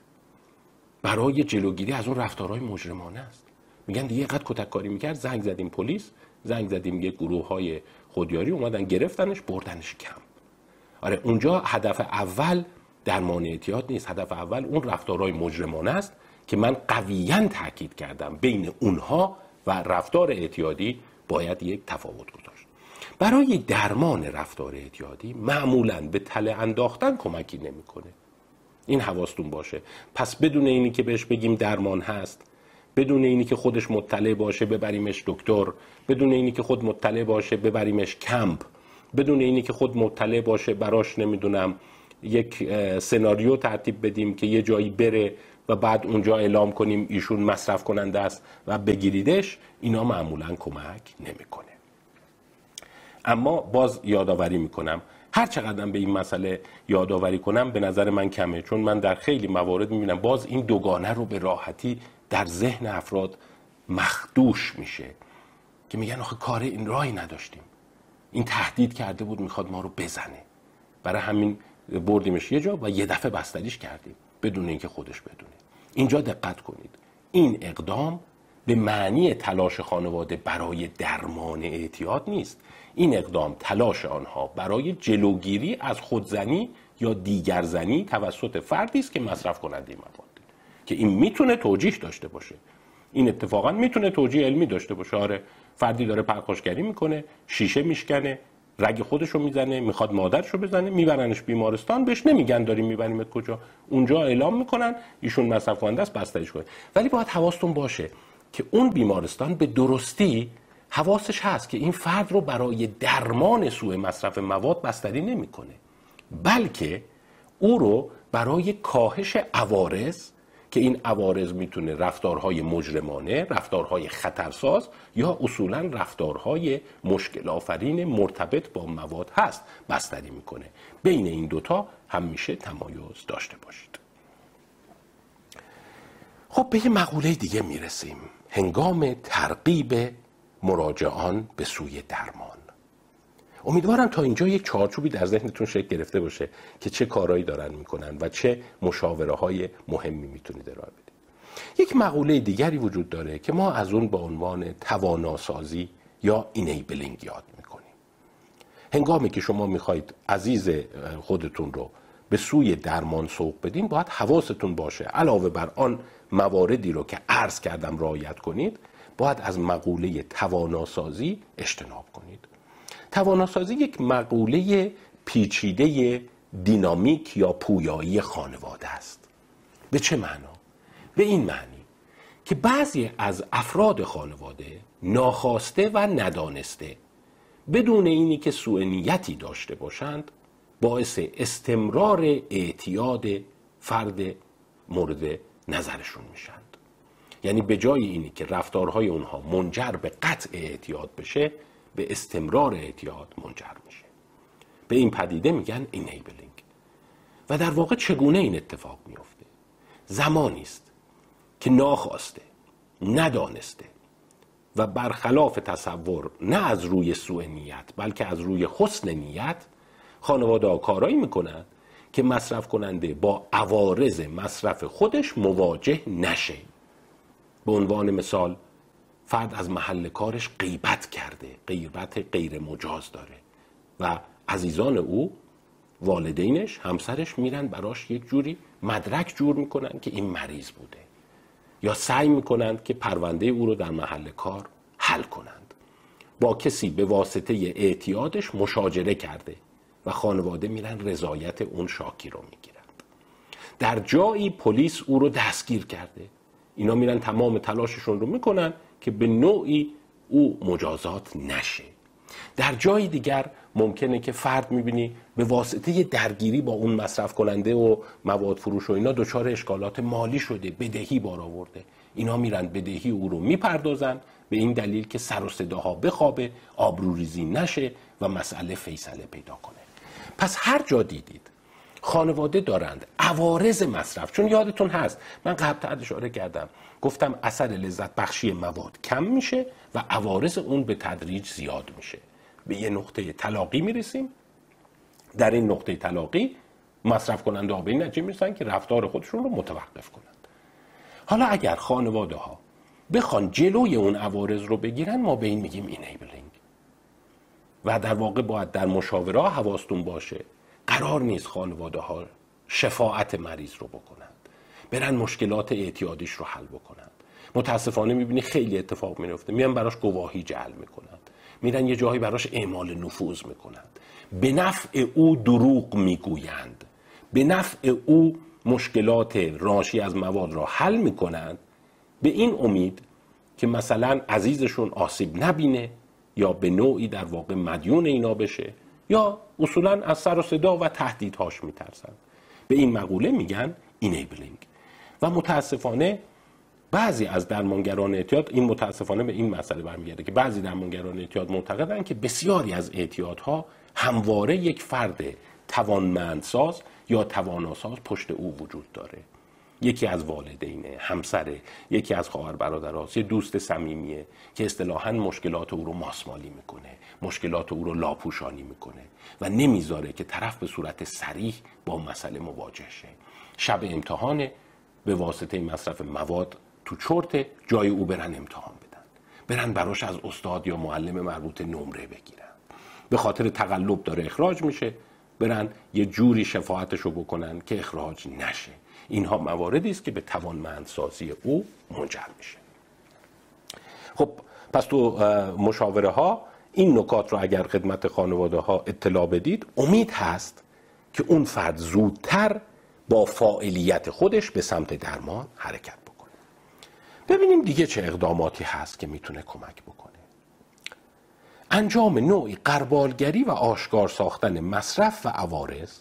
برای جلوگیری از اون رفتارهای مجرمانه است. میگن دیگه قد کتک کاری می‌کرد زنگ زدیم پلیس زنگ زدیم یه گروه های خودیاری اومدن گرفتنش بردنش کم. آره اونجا هدف اول درمان اعتیاد نیست. هدف اول اون رفتارهای مجرمانه است که من قویا تاکید کردم بین اونها و رفتار اعتیادی باید یک تفاوت گذاشت. برای درمان رفتار اعتیادی معمولا به تله انداختن کمکی نمی‌کنه. این حواستون باشه. پس بدون اینی که بهش بگیم درمان هست بدون اینی که خودش مطلع باشه ببریمش دکتر بدون اینی که خود مطلع باشه ببریمش کمپ بدون اینی که خود مطلع باشه براش نمی‌دونم یک سناریو ترتیب بدیم که یه جایی بره و بعد اونجا اعلام کنیم ایشون مصرف کننده است و بگیریدش اینا معمولا کمک نمی‌کنه. اما باز یادآوری می‌کنم هر چقدر به این مسئله یادآوری کنم به نظر من کمه. چون من در خیلی موارد می‌بینم باز این دوگانه رو به راحتی در ذهن افراد مخدوش میشه که میگن آخه کار این راهی نداشتیم. این تهدید کرده بود می‌خواد ما رو بزنه. برای همین بردیمش یه جا و یه دفعه بستریش کردیم بدون اینکه خودش بدونه. اینجا دقت کنید. این اقدام به معنی تلاش خانواده برای درمان اعتیاد نیست. این اقدام تلاش آنها برای جلوگیری از خودزنی یا دیگرزنی توسط فردی است که مصرف کننده مواد که این می‌تونه توجیه داشته باشه. این اتفاقا می‌تونه توجیه علمی داشته باشه. آره فردی داره پرخاشگری می‌کنه شیشه میشکنه رگ خودش رو می‌زنه می‌خواد مادرش رو بزنه میبرنش بیمارستان بهش نمیگن داریم میبریمت کجا. اونجا اعلام می‌کنن ایشون مصرف کننده است بستریش کنه. ولی باید حواستون باشه که اون بیمارستان به درستی حواسش هست که این فرد رو برای درمان سوء مصرف مواد بستری نمی‌کنه بلکه او رو برای کاهش عوارض که این عوارض می‌تونه رفتارهای مجرمانه، رفتارهای خطرساز یا اصولا رفتارهای مشکل آفرین مرتبط با مواد هست بستری می‌کنه. بین این دوتا همیشه تمایز داشته باشید. خب به یه مقوله دیگه می‌رسیم. هنگام ترقیب مراجعان به سوی درمان. امیدوارم تا اینجا یک چارچوبی در ذهنتون شکل گرفته باشه که چه کارهایی دارن می‌کنن و چه مشاوره های مهمی می‌تونید ارائه بدید. یک مقوله دیگری وجود داره که ما از اون به عنوان تواناسازی یا اینیبلینگ یاد می‌کنیم. هنگامی که شما می‌خواید عزیز خودتون رو به سوی درمان سوق بدین باید حواستون باشه. علاوه بر آن مواردی رو که عرض کردم رعایت کنید باید از مقوله تواناسازی اجتناب کنید. تواناسازی یک مقوله پیچیده دینامیک یا پویایی خانواده است. به چه معنا؟ به این معنی که بعضی از افراد خانواده ناخواسته و ندانسته بدون اینی که سوء نیتی داشته باشند باعث استمرار اعتیاد فرد مورد نظرشون میشند یعنی به جای اینی که رفتارهای اونها منجر به قطع اعتیاد بشه به استمرار اعتیاد منجر میشه. به این پدیده میگن اینیبلینگ و در واقع چگونه این اتفاق میفته زمانی است که ناخواسته ندانسته و برخلاف تصور نه از روی سوء نیت بلکه از روی حسن نیت خانواده کارایی می‌کنند که مصرف کننده با عوارض مصرف خودش مواجه نشه. به عنوان مثال فرد از محل کارش غیبت کرده غیبت غیر مجاز داره و عزیزان او والدینش همسرش میرن براش یک جوری مدرک جور می‌کنن که این مریض بوده یا سعی می‌کنند که پرونده او رو در محل کار حل کنند. با کسی به واسطه اعتیادش مشاجره کرده و خانواده میرن رضایت اون شاکی رو می‌گیرند. در جایی پلیس او رو دستگیر کرده اینا میرن تمام تلاششون رو می‌کنن که به نوعی او مجازات نشه. در جای دیگر ممکنه که فرد می‌بینی به واسطه درگیری با اون مصرف کننده و مواد فروش و اینا دچار اشکالات مالی شده بدهی بار آورده. اینا میرن بدهی او رو می‌پردازن به این دلیل که سر و صداها بخوابه آبروریزی نشه و مسئله فیصله پیدا کنه. پس هر جا دیدید خانواده دارند. عوارض مصرف. چون یادتون هست من قبل اشاره کردم. گفتم اثر لذت بخشی مواد کم میشه و عوارض اون به تدریج زیاد میشه. به یه نقطه طلاقی می‌رسیم. در این نقطه طلاقی مصرف کننده ها به این نتیجه می‌رسن که رفتار خودشون رو متوقف کنند. حالا اگر خانواده ها بخوان جلوی اون عوارض رو بگیرن ما به این میگیم اینیبلینگ و در واقع باید در مشاوره حواستون باشه. قرار نیست خانواده ها شفاعت مریض رو بکنند. برن مشکلات اعتیادیش رو حل بکنند. متاسفانه می‌بینی خیلی اتفاق میفته میان براش گواهی جعل می‌کنند. میرن یه جایی براش اعمال نفوذ می‌کنند. به نفع او دروغ می‌گویند. به نفع او مشکلات راشی از مواد را حل می‌کنند. به این امید که مثلا عزیزشون آسیب نبینه یا به نوعی در واقع مدیون اینا بشه. یا اصولا از سر و صدا و تهدیدهاش میترسن. به این مقوله میگن اینیبلینگ و متاسفانه بعضی از درمانگران اعتیاد این متاسفانه به این مسئله برمیگرده که بعضی درمانگران اعتیاد معتقدند که بسیاری از اعتیادها همواره یک فرد توانمندساز یا تواناساز پشت او وجود داره. یکی از والدینه همسره یکی از خواهر برادراست یه دوست صمیمیه که اصطلاحا مشکلات او رو ماسمالی می‌کنه. مشکلات او رو لاپوشانی می‌کنه و نمی‌ذاره که طرف به صورت سریح با مسئله مواجه شه. شب امتحان به واسطه مصرف مواد تو چرت جای او برن امتحان بدن. برن براش از استاد یا معلم مربوط نمره بگیرن. به خاطر تقلب داره اخراج میشه. برن یه جوری شفاعتش رو بکنن که اخراج نشه. اینها مواردی است که به توانمندسازی او منجر میشه. خب پس تو مشاوره ها این نکات رو اگر خدمت خانواده ها اطلاع بدید امید هست که اون فرد زودتر با فاعلیت خودش به سمت درمان حرکت بکنه. ببینیم دیگه چه اقداماتی هست که می‌تونه کمک بکنه. انجام نوعی قربالگری و آشکار ساختن مصرف و عوارض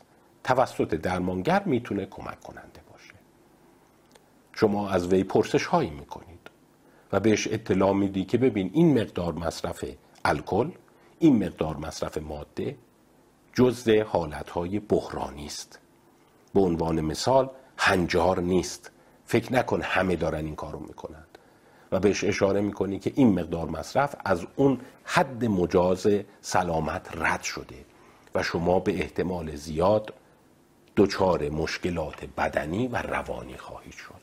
توسط درمانگر می‌تونه کمک کننده باشه. شما از وی پرسش هایی می‌کنید و بهش اطلاع میدی که ببین این مقدار مصرف الکل این مقدار مصرف ماده جزء حالتهای بحرانی است. به عنوان مثال هنجار نیست. فکر نکن همه دارن این کارو می‌کنند و بهش اشاره می‌کنی که این مقدار مصرف از اون حد مجاز سلامت رد شده و شما به احتمال زیاد دچار مشکلات بدنی و روانی خواهید شد.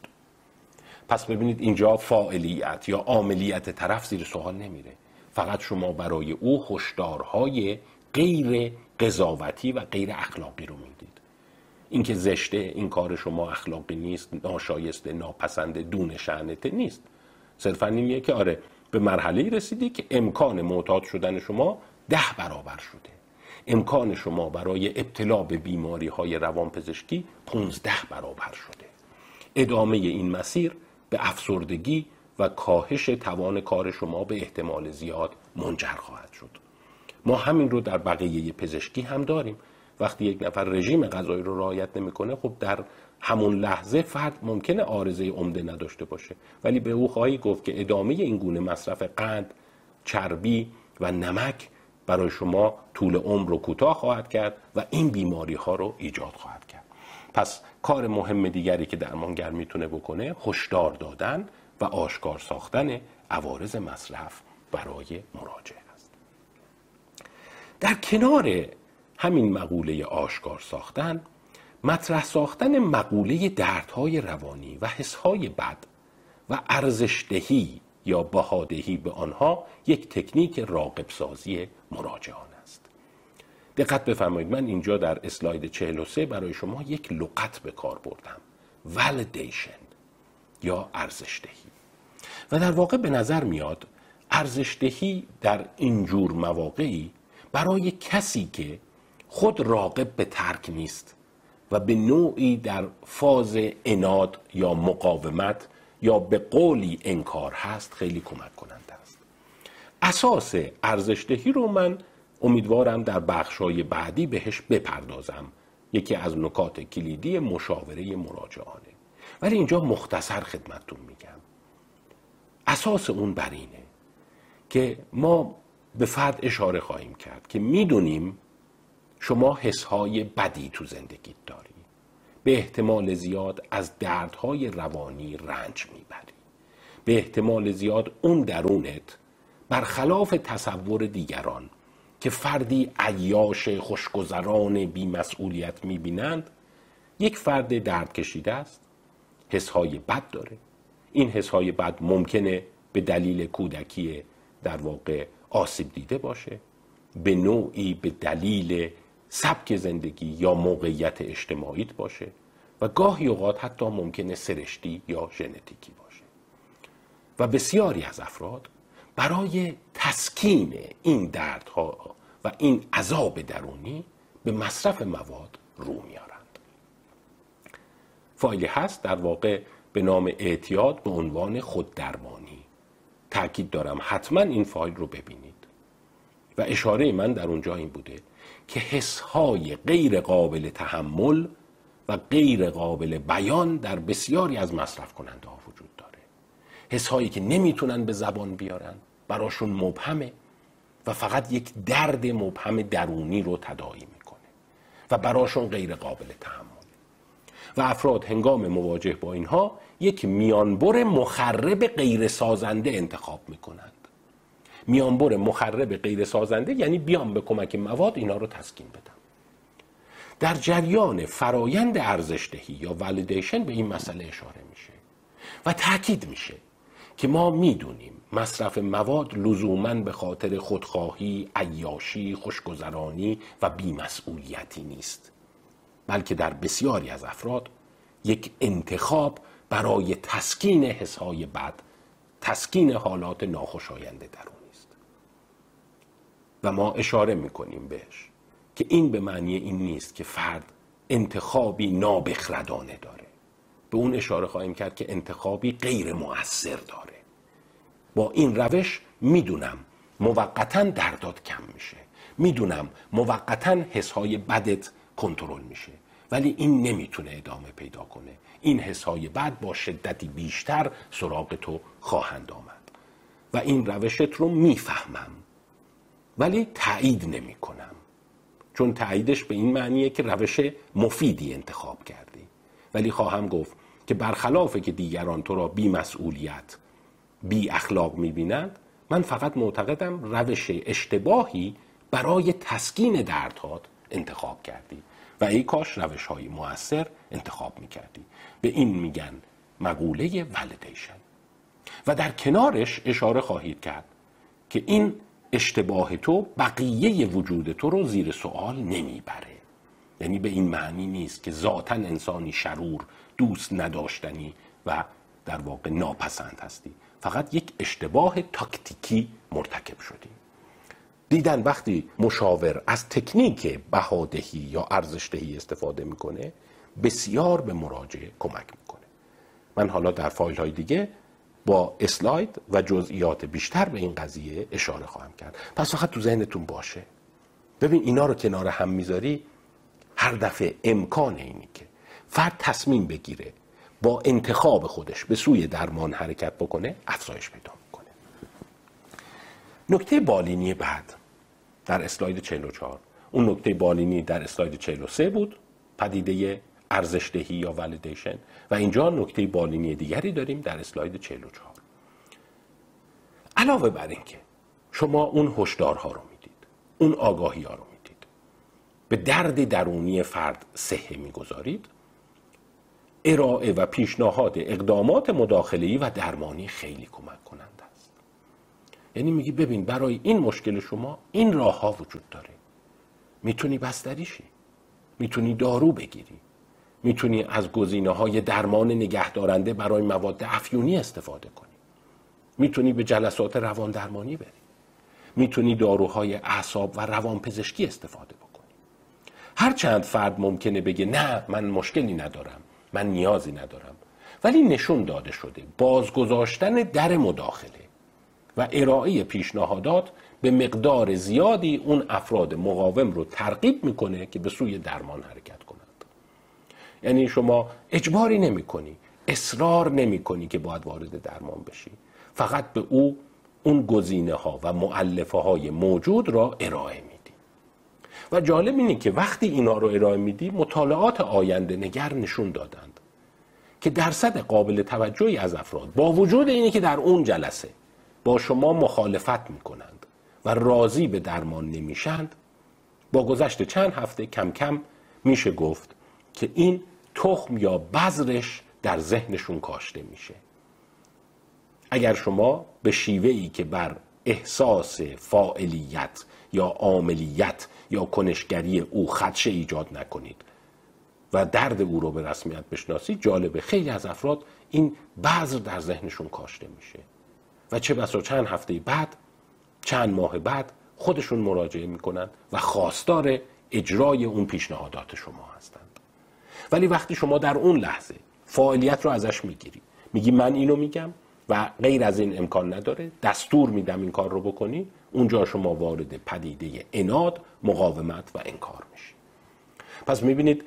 پس ببینید اینجا فاعلیت یا عاملیت طرف زیر سوال نمیره. فقط شما برای او هشدارهای غیر قضاوتی و غیر اخلاقی رو می‌دید. اینکه زشته این کار شما اخلاقی نیست ناشایسته ناپسنده دون شعنته نیست. صرفا اینیه که آره به مرحله رسیدی که امکان معتاد شدن شما ده برابر شده. امکان شما برای ابتلا به بیماری های روان پزشکی 15 برابر شده. ادامه این مسیر به افسردگی و کاهش توان کار شما به احتمال زیاد منجر خواهد شد. ما همین رو در بقیه پزشکی هم داریم. وقتی یک نفر رژیم غذایی رو رعایت نمی‌کنه خب در همون لحظه فرد ممکنه آرزه عمده نداشته باشه. ولی به او خواهی گفت که ادامه این گونه مصرف قند چربی و نمک برای شما طول عمر رو کوتاه خواهد کرد و این بیماری ها رو ایجاد خواهد کرد. پس کار مهم دیگری که درمانگر می‌تونه بکنه هشدار دادن و آشکار ساختن عوارض مصرف برای مراجعه است. در کنار همین مقوله آشکار ساختن مطرح ساختن مقوله دردهای روانی و حسهای بد و ارزشدهی یا بهادهی به آنها یک تکنیک راقب سازی مراجعان است. دقت بفرمایید من اینجا در اسلاید 43 برای شما یک لغت به کار بردم. Validation. یا ارزشدهی. و در واقع به نظر میاد ارزشدهی در اینجور مواقعی برای کسی که خود راقب به ترک نیست و به نوعی در فاز اناد یا مقاومت یا به قولی انکار هست خیلی کمک کننده است. اساس ارزشدهی رو من امیدوارم در بخشای بعدی بهش بپردازم. یکی از نکات کلیدی مشاوره مراجعانه ولی اینجا مختصر خدمتتون میگم. اساس اون بر اینه که ما به فرد اشاره خواهیم کرد که می‌دونیم شما حسهای بدی تو زندگیت داری. به احتمال زیاد از دردهای روانی رنج می‌بری. به احتمال زیاد اون درونت برخلاف تصور دیگران که فردی عیاش خوشگذران بیمسئولیت می‌بینند یک فرد درد کشیده است. حسهای بد داره. این حسهای بد ممکنه به دلیل کودکی در واقع آسیب دیده باشه به نوعی به دلیل سبک زندگی یا موقعیت اجتماعیت باشه و گاهی اوقات حتی ممکنه سرشتی یا ژنتیکی باشه. و بسیاری از افراد برای تسکین این دردها و این عذاب درونی به مصرف مواد رو میارند فایلی هست در واقع به نام اعتیاد به عنوان خود درمانی تاکید دارم حتما این فایل رو ببینید. و اشاره من در اونجا این بوده که حسهای غیر قابل تحمل و غیر قابل بیان در بسیاری از مصرف کننده ها وجود داره. حسهایی که نمی‌تونن به زبان بیارن براشون مبهمه و فقط یک درد مبهم درونی رو تداعی می‌کنه و براشون غیر قابل تحمل. و افراد هنگام مواجه با اینها یک میانبر مخرب غیر سازنده انتخاب می‌کنند. میانبر مخرب غیر سازنده یعنی بیان به کمک مواد اینا رو تسکین بدن. در جریان فرایند ارزشدهی یا ولیدیشن به این مسئله اشاره میشه و تاکید میشه که ما می‌دونیم مصرف مواد لزوما به خاطر خودخواهی، عیاشی، خوشگذرانی و بیمسئولیتی نیست. بلکه در بسیاری از افراد یک انتخاب برای تسکین حسهای بد تسکین حالات ناخوشایند درونی است. و ما اشاره می‌کنیم بهش که این به معنی این نیست که فرد انتخابی نابخردانه داره. به اون اشاره خواهیم کرد که انتخابی غیر مؤثر داره. با این روش می‌دونم موقتا دردات کم میشه. می‌دونم موقتا حسهای بدت کنترل میشه. ولی این نمی‌تونه ادامه پیدا کنه. این حسهای بد با شدتی بیشتر سراغ تو خواهند آمد. و این روشت رو می‌فهمم. ولی تایید نمی کنم چون تاییدش به این معنیه که روش مفیدی انتخاب کردی. ولی خواهم گفت که برخلافه که دیگران تو را بی مسئولیت بی اخلاق می‌بینند من فقط معتقدم روش اشتباهی برای تسکین دردهات انتخاب کردی. و ای کاش روش های موثر انتخاب می‌کردی. به این میگن مقوله ولیدیشن و در کنارش اشاره خواهید کرد که این اشتباه تو بقیه وجود تو رو زیر سوال نمی‌بره. یعنی به این معنی نیست که ذاتا انسانی شرور دوست نداشتنی و در واقع ناپسند هستی. فقط یک اشتباه تاکتیکی مرتکب شدی. دیدن وقتی مشاور از تکنیک بهادهی یا ارزشدهی استفاده می‌کنه بسیار به مراجعه کمک می‌کنه. من حالا در فایل های دیگه با اسلاید و جزئیات بیشتر به این قضیه اشاره خواهم کرد. پس فقط تو ذهنتون باشه. ببین اینا رو کنار هم می‌ذاری هر دفعه امکان اینی که فرد تصمیم بگیره با انتخاب خودش به سوی درمان حرکت بکنه افزایش پیدا می‌کنه. نکته بالینی بعد. در اسلاید 44 اون نکته بالینی در اسلاید 43 بود پدیده ارزشدهی یا ولیدیشن و اینجا نکته بالینی دیگری داریم در اسلاید 44 علاوه بر اینکه شما اون هشدارها رو می‌دید اون آگاهی ها رو می‌دید به درد درونی فرد صحه می‌گذارید ارائه و پیشنهاد اقدامات مداخله‌ای و درمانی خیلی کمک کننده است یعنی میگی ببین برای این مشکل شما این راه ها وجود داره. می‌تونی بستریشی می‌تونی دارو بگیری. می‌تونی از گزینه های درمان نگهدارنده برای مواد افیونی استفاده کنی. می‌تونی به جلسات روان درمانی بری. می‌تونی داروهای اعصاب و روان پزشکی استفاده بکنی. هرچند فرد ممکنه بگه نه من مشکلی ندارم. من نیازی ندارم. ولی نشون داده شده. بازگذاشتن در مداخله. و ارائه پیشنهادات به مقدار زیادی اون افراد مقاوم رو ترغیب می‌کنه که به سوی درمان حرکت کنند. یعنی شما اجباری نمی کنی اصرار نمی کنی که باید وارد درمان بشی. فقط به او اون گزینه ها و معلفه های موجود را ارائه میدی. و جالب اینه که وقتی اینا رو ارائه میدی مطالعات آینده نگر نشون دادند که درصد قابل توجهی از افراد با وجود اینه که در اون جلسه با شما مخالفت می‌کنند و راضی به درمان نمیشند با گذشت چند هفته کم کم میشه گفت که این تخم یا بذرش در ذهنشون کاشته میشه. اگر شما به شیوه ای که بر احساس فاعلیت یا عاملیت یا کنشگری او خدشه ایجاد نکنید و درد او رو به رسمیت بشناسید جالبه خیلی از افراد این بذر در ذهنشون کاشته میشه. و چه بسا چند هفته بعد چند ماه بعد خودشون مراجعه می‌کنن و خواستار اجرای اون پیشنهادات شما هستند. ولی وقتی شما در اون لحظه فعالیت رو ازش می‌گیری میگی من اینو میگم و غیر از این امکان نداره دستور میدم این کار رو بکنی اونجا شما وارد پدیده اناد مقاومت و انکار میشی. پس می‌بینید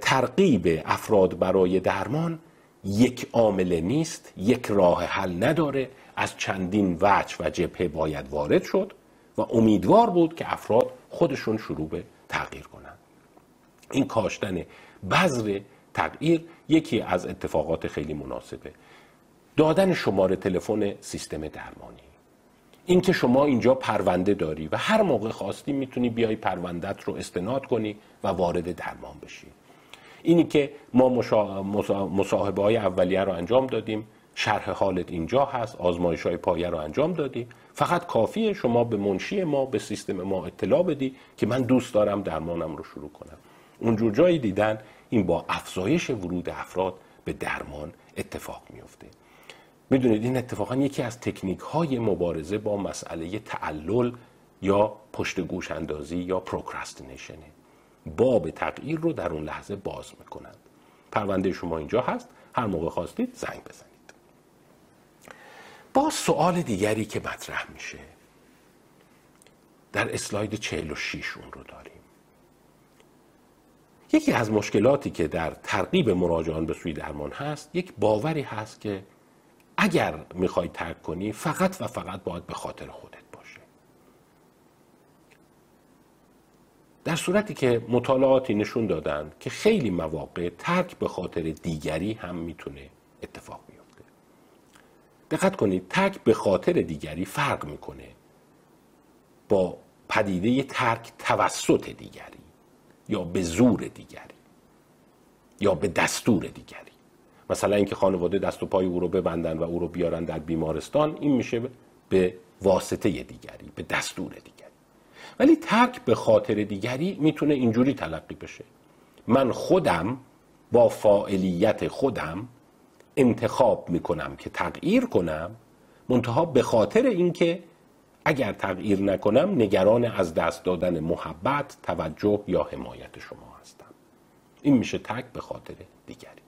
ترقیب افراد برای درمان یک عامله نیست یک راه حل نداره از چندین وجه و جبهه باید وارد شد و امیدوار بود که افراد خودشون شروع به تغییر کنند. این کاشتن بذر تغییر یکی از اتفاقات خیلی مناسبه. دادن شماره تلفن سیستم درمانی. اینکه شما اینجا پرونده داری و هر موقع خواستی می‌تونی بیای پروندت رو استناد کنی و وارد درمان بشی. اینی که ما مصاحبه های اولیه رو انجام دادیم. شرح حالت اینجا هست آزمایش های پایه رو انجام دادی. فقط کافیه شما به منشی ما به سیستم ما اطلاع بدی که من دوست دارم درمانم رو شروع کنم. اونجور جایی دیدن این با افزایش ورود افراد به درمان اتفاق میفته می‌دونید این اتفاقا یکی از تکنیک های مبارزه با مسئله تعلل یا پشت گوش اندازی یا پروکرستینیشنه باب تغییر رو در اون لحظه باز می‌کنند. پرونده شما اینجا هست. هر موقع خواستید زنگ بزنید. با سوال دیگری که مطرح میشه. در اسلاید 46 اون رو داریم. یکی از مشکلاتی که در ترغیب مراجعان به سوی درمان هست یک باوری هست که اگر می‌خوای ترک کنی فقط و فقط باید به خاطر خودت باشه. در صورتی که مطالعاتی نشون دادن که خیلی مواقع ترک به خاطر دیگری هم می‌تونه اتفاق دقت کنید ترک به خاطر دیگری فرق می‌کنه با پدیده ترک توسط دیگری یا به زور دیگری یا به دستور دیگری. مثلا اینکه خانواده دست و پای او رو ببندن و او رو بیارن در بیمارستان این میشه به واسطه دیگری به دستور دیگری. ولی ترک به خاطر دیگری می‌تونه اینجوری تلقی بشه. من خودم با فاعلیت خودم انتخاب می‌کنم که تغییر کنم منتها به خاطر اینکه اگر تغییر نکنم نگران از دست دادن محبت توجه یا حمایت شما هستم. این میشه ترک به خاطر دیگری.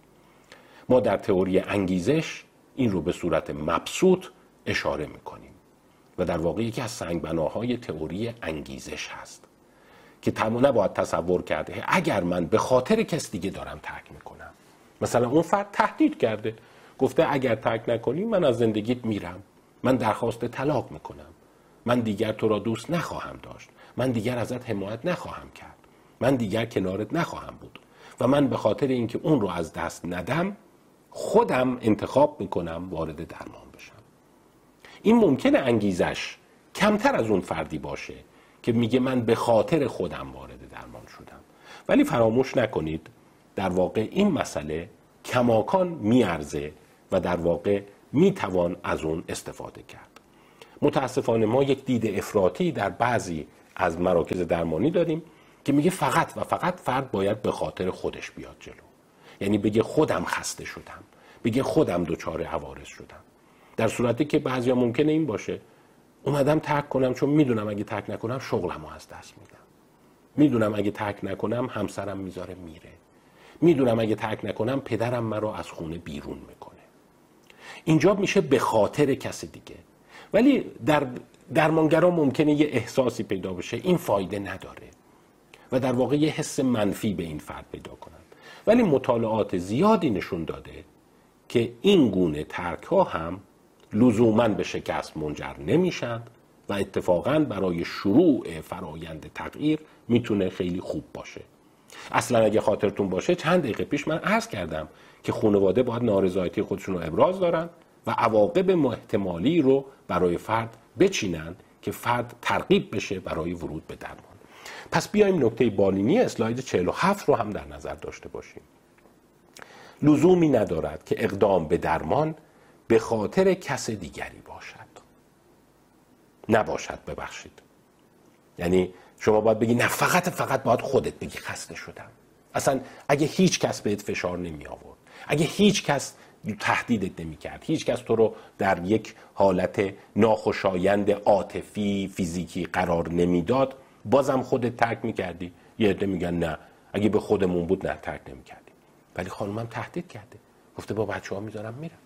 ما در تئوری انگیزش این رو به صورت مبسوط اشاره می‌کنیم و در واقع یکی از سنگبناهای تئوری انگیزش هست که تمام نباید تصور کرده اگر من به خاطر کس دیگه دارم ترک می‌کنم مثلا اون فرد تهدید کرده. گفته اگر ترک نکنی من از زندگیت میرم. من درخواست طلاق می‌کنم. من دیگر تو را دوست نخواهم داشت. من دیگر ازت حمایت نخواهم کرد. من دیگر کنارت نخواهم بود. و من به خاطر اینکه اون رو از دست ندم خودم انتخاب می‌کنم وارد درمان بشم. این ممکنه انگیزش کمتر از اون فردی باشه که میگه من به خاطر خودم وارد درمان شدم. ولی فراموش نکنید در واقع این مسئله کماکان میارزه و در واقع می‌توان از اون استفاده کرد. متاسفانه ما یک دید افراطی در بعضی از مراکز درمانی داریم که میگه فقط و فقط فرد باید به خاطر خودش بیاد جلو. یعنی بگه خودم خسته شدم بگه خودم دچار عوارض شدم. در صورتی که بعضیا ممکنه این باشه اومدم ترک کنم چون می‌دونم اگه ترک نکنم شغلمو از دست میدم. می‌دونم اگه ترک نکنم همسرم می‌ذاره میره. می‌دونم اگه ترک نکنم پدرم مرا از خونه بیرون می‌کنه. اینجا میشه به خاطر کسی دیگه. ولی در درمانگرا ممکنه یه احساسی پیدا بشه. این فایده نداره. و در واقع یه حس منفی به این فرد پیدا کنن ولی مطالعات زیادی نشون داده که این گونه ترک ها هم لزوما به شکست منجر نمیشن و اتفاقا برای شروع فرایند تغییر می‌تونه خیلی خوب باشه. اصلا اگه خاطرتون باشه چند دقیقه پیش من عرض کردم که خانواده باید نارضایتی خودشون رو ابراز دارن و عواقب محتمالی رو برای فرد بچینن که فرد ترغیب بشه برای ورود به درمان. پس بیایم نکته بالینی اسلاید 47 رو هم در نظر داشته باشیم. لزومی ندارد که اقدام به درمان به خاطر کس دیگری باشد. نباشد ببخشید. یعنی شما باید بگی نه فقط فقط باید خودت بگی خسته شدم. اصلا اگه هیچ کس بهت فشار نمی آورد اگه هیچ کس تهدیدت نمی کرد هیچ کس تو رو در یک حالت ناخوشایند عاطفی فیزیکی قرار نمی‌داد بازم خودت ترک می‌کردی. یه عده میگن نه اگه به خودمون بود نه ترک نمی‌کردی ولی خانومم تهدید کرده. گفته با بچه ها می‌ذارم میرم.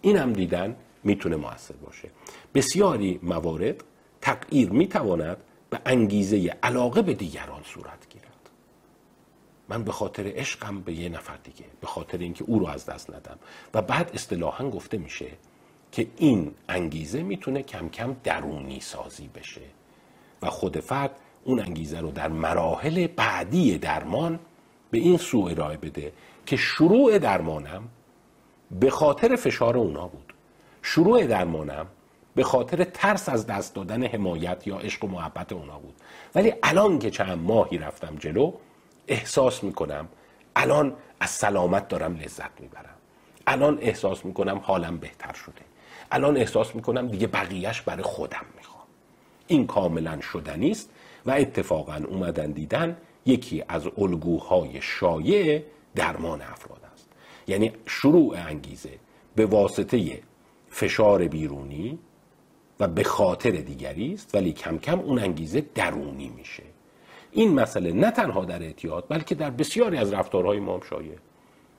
این هم دیدن می‌تونه موثر باشه. بسیاری موارد تغییر می‌تواند به انگیزه علاقه به دیگران صورت گیرد. من به خاطر عشقم به یه نفر دیگه به خاطر اینکه او رو از دست ندم. و بعد اصطلاحا گفته میشه که این انگیزه می‌تونه کم کم درونی سازی بشه. و خود فرد اون انگیزه رو در مراحل بعدی درمان به این سو ارائه بده که شروع درمانم به خاطر فشار اونا بود. شروع درمانم به خاطر ترس از دست دادن حمایت یا عشق و محبت اونا بود. ولی الان که چند ماهی رفتم جلو احساس می‌کنم الان از سلامت دارم لذت می‌برم. الان احساس می‌کنم حالم بهتر شده. الان احساس می‌کنم دیگه بقیهش برای خودم می‌خوام. این کاملا شدنی است و اتفاقا اومدن دیدن یکی از الگوهای شایع درمان افراد است. یعنی شروع انگیزه به واسطه فشار بیرونی و به خاطر دیگری است ولی کم کم اون انگیزه درونی میشه. این مسئله نه تنها در اعتیاد بلکه در بسیاری از رفتارهای ما هم شایع.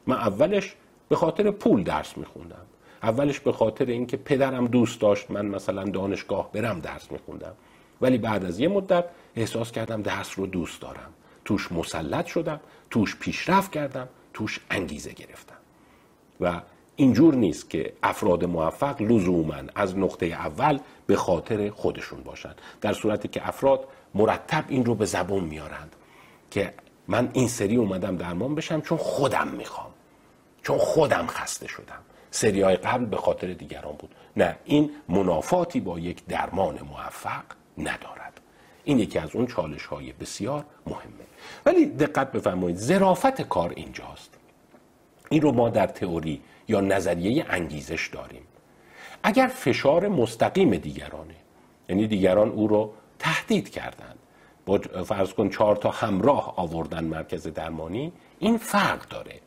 من اولش به خاطر پول درس میخوندم. اولش به خاطر اینکه پدرم دوست داشت من مثلا دانشگاه برم درس میخوندم. ولی بعد از یه مدت احساس کردم درس رو دوست دارم. توش مسلط شدم توش پیشرفت کردم توش انگیزه گرفتم. و اینجور نیست که افراد موفق لزوما از نقطه اول به خاطر خودشون باشند در صورتی که افراد مرتب این رو به زبون میارند که من این سری اومدم درمان بشم چون خودم می‌خوام چون خودم خسته شدم. سری های قبل به خاطر دیگران بود. نه این منافاتی با یک درمان موفق ندارد. این یکی از اون چالش های بسیار مهمه. ولی دقت بفرمایید ظرافت کار اینجاست. این رو ما در تئوری یا نظریه انگیزش داریم. اگر فشار مستقیم دیگرانه یعنی دیگران او رو تهدید کردند با فرض کن چهار تا همراه آوردن مرکز درمانی این فرق داره.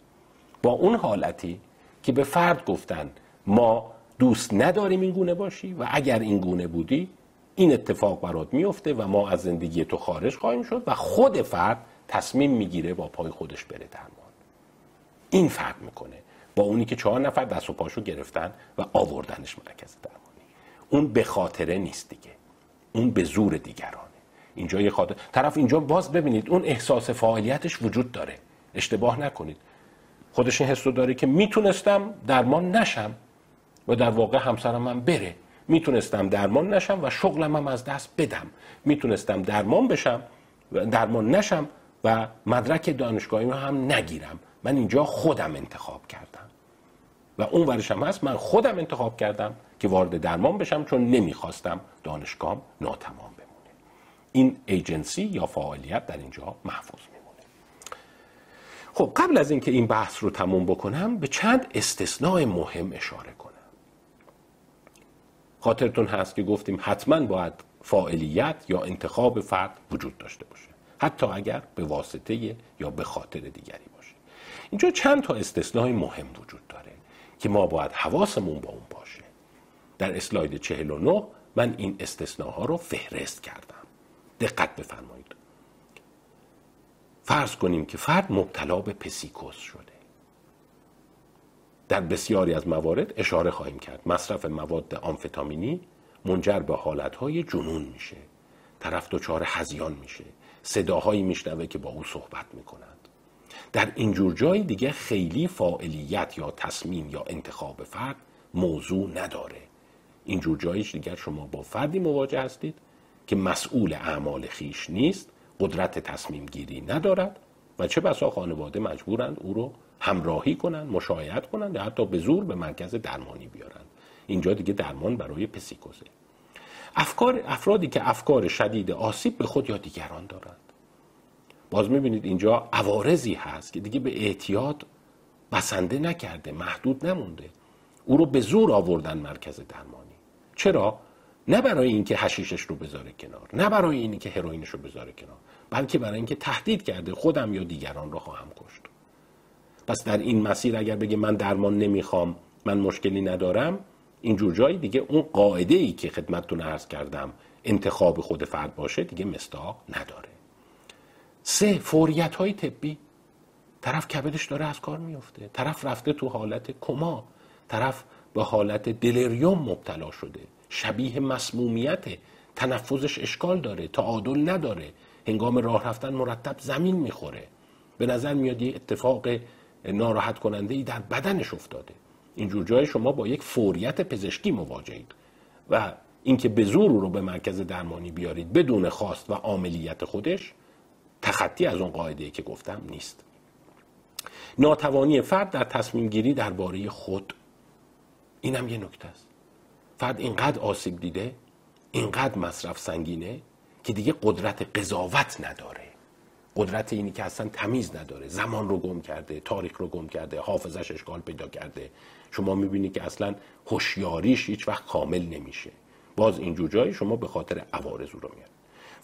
با اون حالتی که به فرد گفتن ما دوست نداریم این گونه باشی و اگر این گونه بودی این اتفاق برات میفته و ما از زندگی تو خارج خواهیم شد و خود فرد تصمیم می‌گیره با پای خودش بره درمان. این فرق می‌کنه. با اونی که چهار نفر دست و پاشو گرفتن و آوردنش مرکز درمانی. اون به خاطره نیست دیگه. اون به زور دیگرانه. اینجا یه خاطر طرف اینجا باز ببینید اون احساس فعالیتش وجود داره. اشتباه نکنید. خودش این حس رو داره که می‌تونستم درمان نشم و در واقع همسرم من بره. می‌تونستم درمان نشم و شغلم هم از دست بدم. می‌تونستم درمان بشم و درمان نشم و مدرک دانشگاهی رو هم نگیرم. من اینجا خودم انتخاب کردم. و اون ورش هم هست من خودم انتخاب کردم که وارد درمان بشم چون نمی‌خواستم دانشگاهم ناتمام بمونه. این ایجنسی یا فعالیت در اینجا محفوظ میمونه. خب قبل از اینکه این بحث رو تموم بکنم به چند استثناء مهم اشاره کنم. خاطرتون هست که گفتیم حتما باید فاعلیت یا انتخاب فرد وجود داشته باشه. حتی اگر به واسطه یا به خاطر دیگری باشه. اینجا چند تا استثنای مهم وجود داره. که ما باید حواسمون با اون باشه. در اسلاید 49 من این استثناها رو فهرست کردم. دقت بفرمایید. فرض کنیم که فرد مبتلا به پسیکوز شده. در بسیاری از موارد اشاره خواهیم کرد. مصرف مواد آمفتامینی منجر به حالتهای جنون میشه. طرف دچار هزیان میشه. صداهایی میشنوه که با او صحبت می‌کنند در اینجور جای دیگه خیلی فاعلیت یا تصمیم یا انتخاب فرد موضوع نداره. اینجور جایش دیگر شما با فردی مواجه هستید که مسئول اعمال خیش نیست قدرت تصمیم گیری ندارد و چه بسا خانواده مجبورند او رو همراهی کنند مشایعت کنند یا حتی به زور به مرکز درمانی بیارند. اینجا دیگه درمان برای پسیکوزه. افکار افرادی که افکار شدید آسیب به خود یا دیگران دارند. باز می‌بینید اینجا عوارضی هست که دیگه به اعتیاد بسنده نکرده محدود نمونده. او رو به زور آوردن مرکز درمانی. چرا؟ نه برای اینکه حشیشش رو بذاره کنار نه برای اینکه هروئینش رو بذاره کنار بلکه برای اینکه تهدید کرده خودم یا دیگران رو خواهم کشت. پس در این مسیر اگر بگه من درمان نمی‌خوام من مشکلی ندارم اینجور جایی دیگه اون قاعده ای که خدمتتون عرض کردم انتخاب خود فرد باشه دیگه مستاق نداره. سه فوریت های طبی. طرف کبدش داره از کار میفته طرف رفته تو حالت کما. طرف به حالت دلریوم مبتلا شده. شبیه مسمومیت. تنفذش اشکال داره. تعادل نداره. هنگام راه رفتن مرتب زمین می‌خوره. به نظر میاد یه اتفاق ناراحت کننده ای در بدنش افتاده. اینجور جای شما با یک فوریت پزشکی مواجهید و اینکه به زور رو به مرکز درمانی بیارید بدون خواست و عملیت خودش تخطی از اون قاعده که گفتم نیست. ناتوانی فرد در تصمیم گیری درباره خود. اینم یه نکته است. فرد اینقدر آسیب دیده اینقدر مصرف سنگینه که دیگه قدرت قضاوت نداره. قدرت اینی که اصلا تمیز نداره. زمان رو گم کرده تاریخ رو گم کرده حافظش اشکال پیدا کرده. شما می‌بینید که اصلا هوشیاریش هیچ وقت کامل نمیشه. باز اینجور جایی شما به خاطر عوارض رو میاد.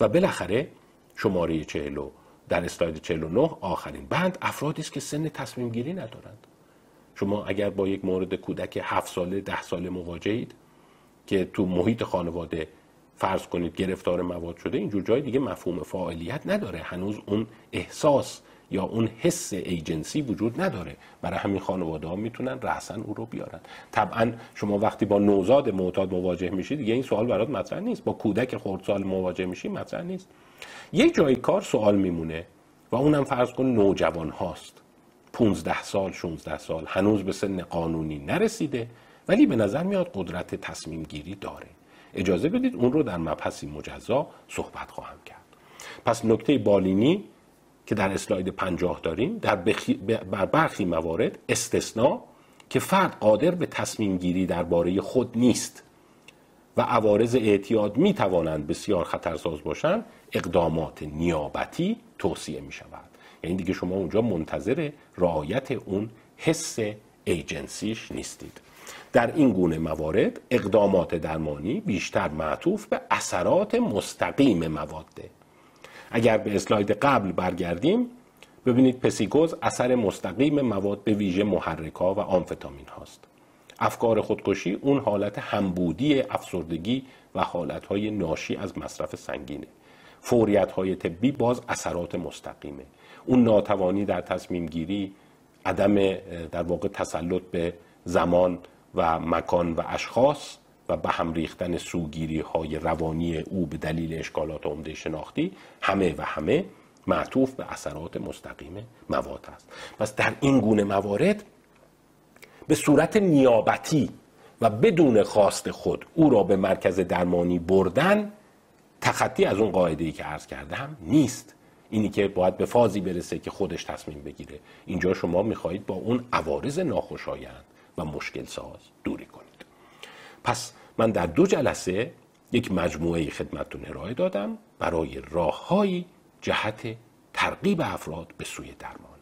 و بالاخره شماره 40 در اسلاید 49 آخرین بند. افرادی است که سن تصمیم گیری ندارند. شما اگر با یک مورد کودک 7 ساله 10 ساله مواجهید که تو محیط خانواده فرض کنید گرفتار مواد شده اینجور جای دیگه مفهوم فعالیت نداره. هنوز اون احساس یا اون حس ایجنسی وجود نداره. برای همین خانواده ها می‌تونن رأسا او رو بیارن. طبعا شما وقتی با نوزاد معتاد مواجه میشید دیگه این سوال برات مطرح نیست. با کودک خردسال مواجه میشی مطرح نیست. یک جای کار سوال میمونه و اونم فرض کن نوجوان هاست. 15 سال 16 سال هنوز به سن قانونی نرسیده ولی به نظر میاد قدرت تصمیم گیری داره. اجازه بدید اون رو در مبحثی مجزا صحبت خواهم کرد. پس نکته بالینی که در اسلاید پنجاه داریم در بر برخی موارد استثناء که فرد قادر به تصمیم گیری درباره خود نیست و عوارض اعتیاد می توانند بسیار خطرساز باشند اقدامات نیابتی توصیه می شود. یعنی دیگه شما اونجا منتظر رعایت اون حس ایجنسیش نیستید. در این گونه موارد اقدامات درمانی بیشتر معطوف به اثرات مستقیم مواده. اگر به اسلاید قبل برگردیم ببینید پسیکوز اثر مستقیم مواد به ویژه محرکا و آمفتامین هاست. افکار خودکشی اون حالت همبودی افسردگی و حالتهای ناشی از مصرف سنگینه. فوریت های طبی باز اثرات مستقیمه. اون ناتوانی در تصمیم گیری عدم در واقع تسلط به زمان و مکان و اشخاص و به هم ریختن سوگیری های روانی او به دلیل اشکالات عمده شناختی همه و همه معطوف به اثرات مستقیم مواد است. پس در این گونه موارد به صورت نیابتی و بدون خواست خود او را به مرکز درمانی بردن تخطی از اون قاعده ای که عرض کرده هم نیست. اینی که باید به فازی برسه که خودش تصمیم بگیره. اینجا شما می‌خواهید با اون عوارض ناخوشایند و مشکل ساز دوری کنید. پس من در دو جلسه یک مجموعه خدمتتون ارائه دادم برای راههایی جهت ترغیب افراد به سوی درمان.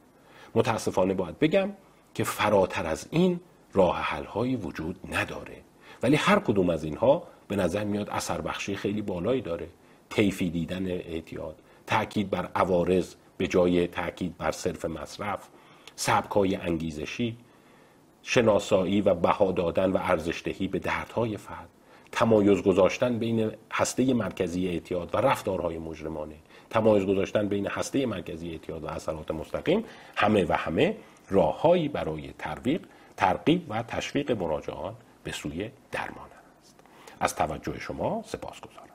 متاسفانه باید بگم که فراتر از این راه حل وجود نداره. ولی هر کدوم از اینها به نظر میاد اثر بخشی خیلی بالایی داره. طیفی دیدن اعتیاد تاکید بر عوارض به جای تاکید بر صرف مصرف سبکای انگیزشی شناسایی و بها دادن و ارزشدهی به دردهای فرد تمایز گذاشتن بین هسته مرکزی اعتیاد و رفتارهای مجرمانه تمایز گذاشتن بین هسته مرکزی اعتیاد و اثرات مستقیم همه و همه راههایی برای ترویق ترغیب و تشویق مراجعان به سوی درمان. از توجه شما سپاسگزارم.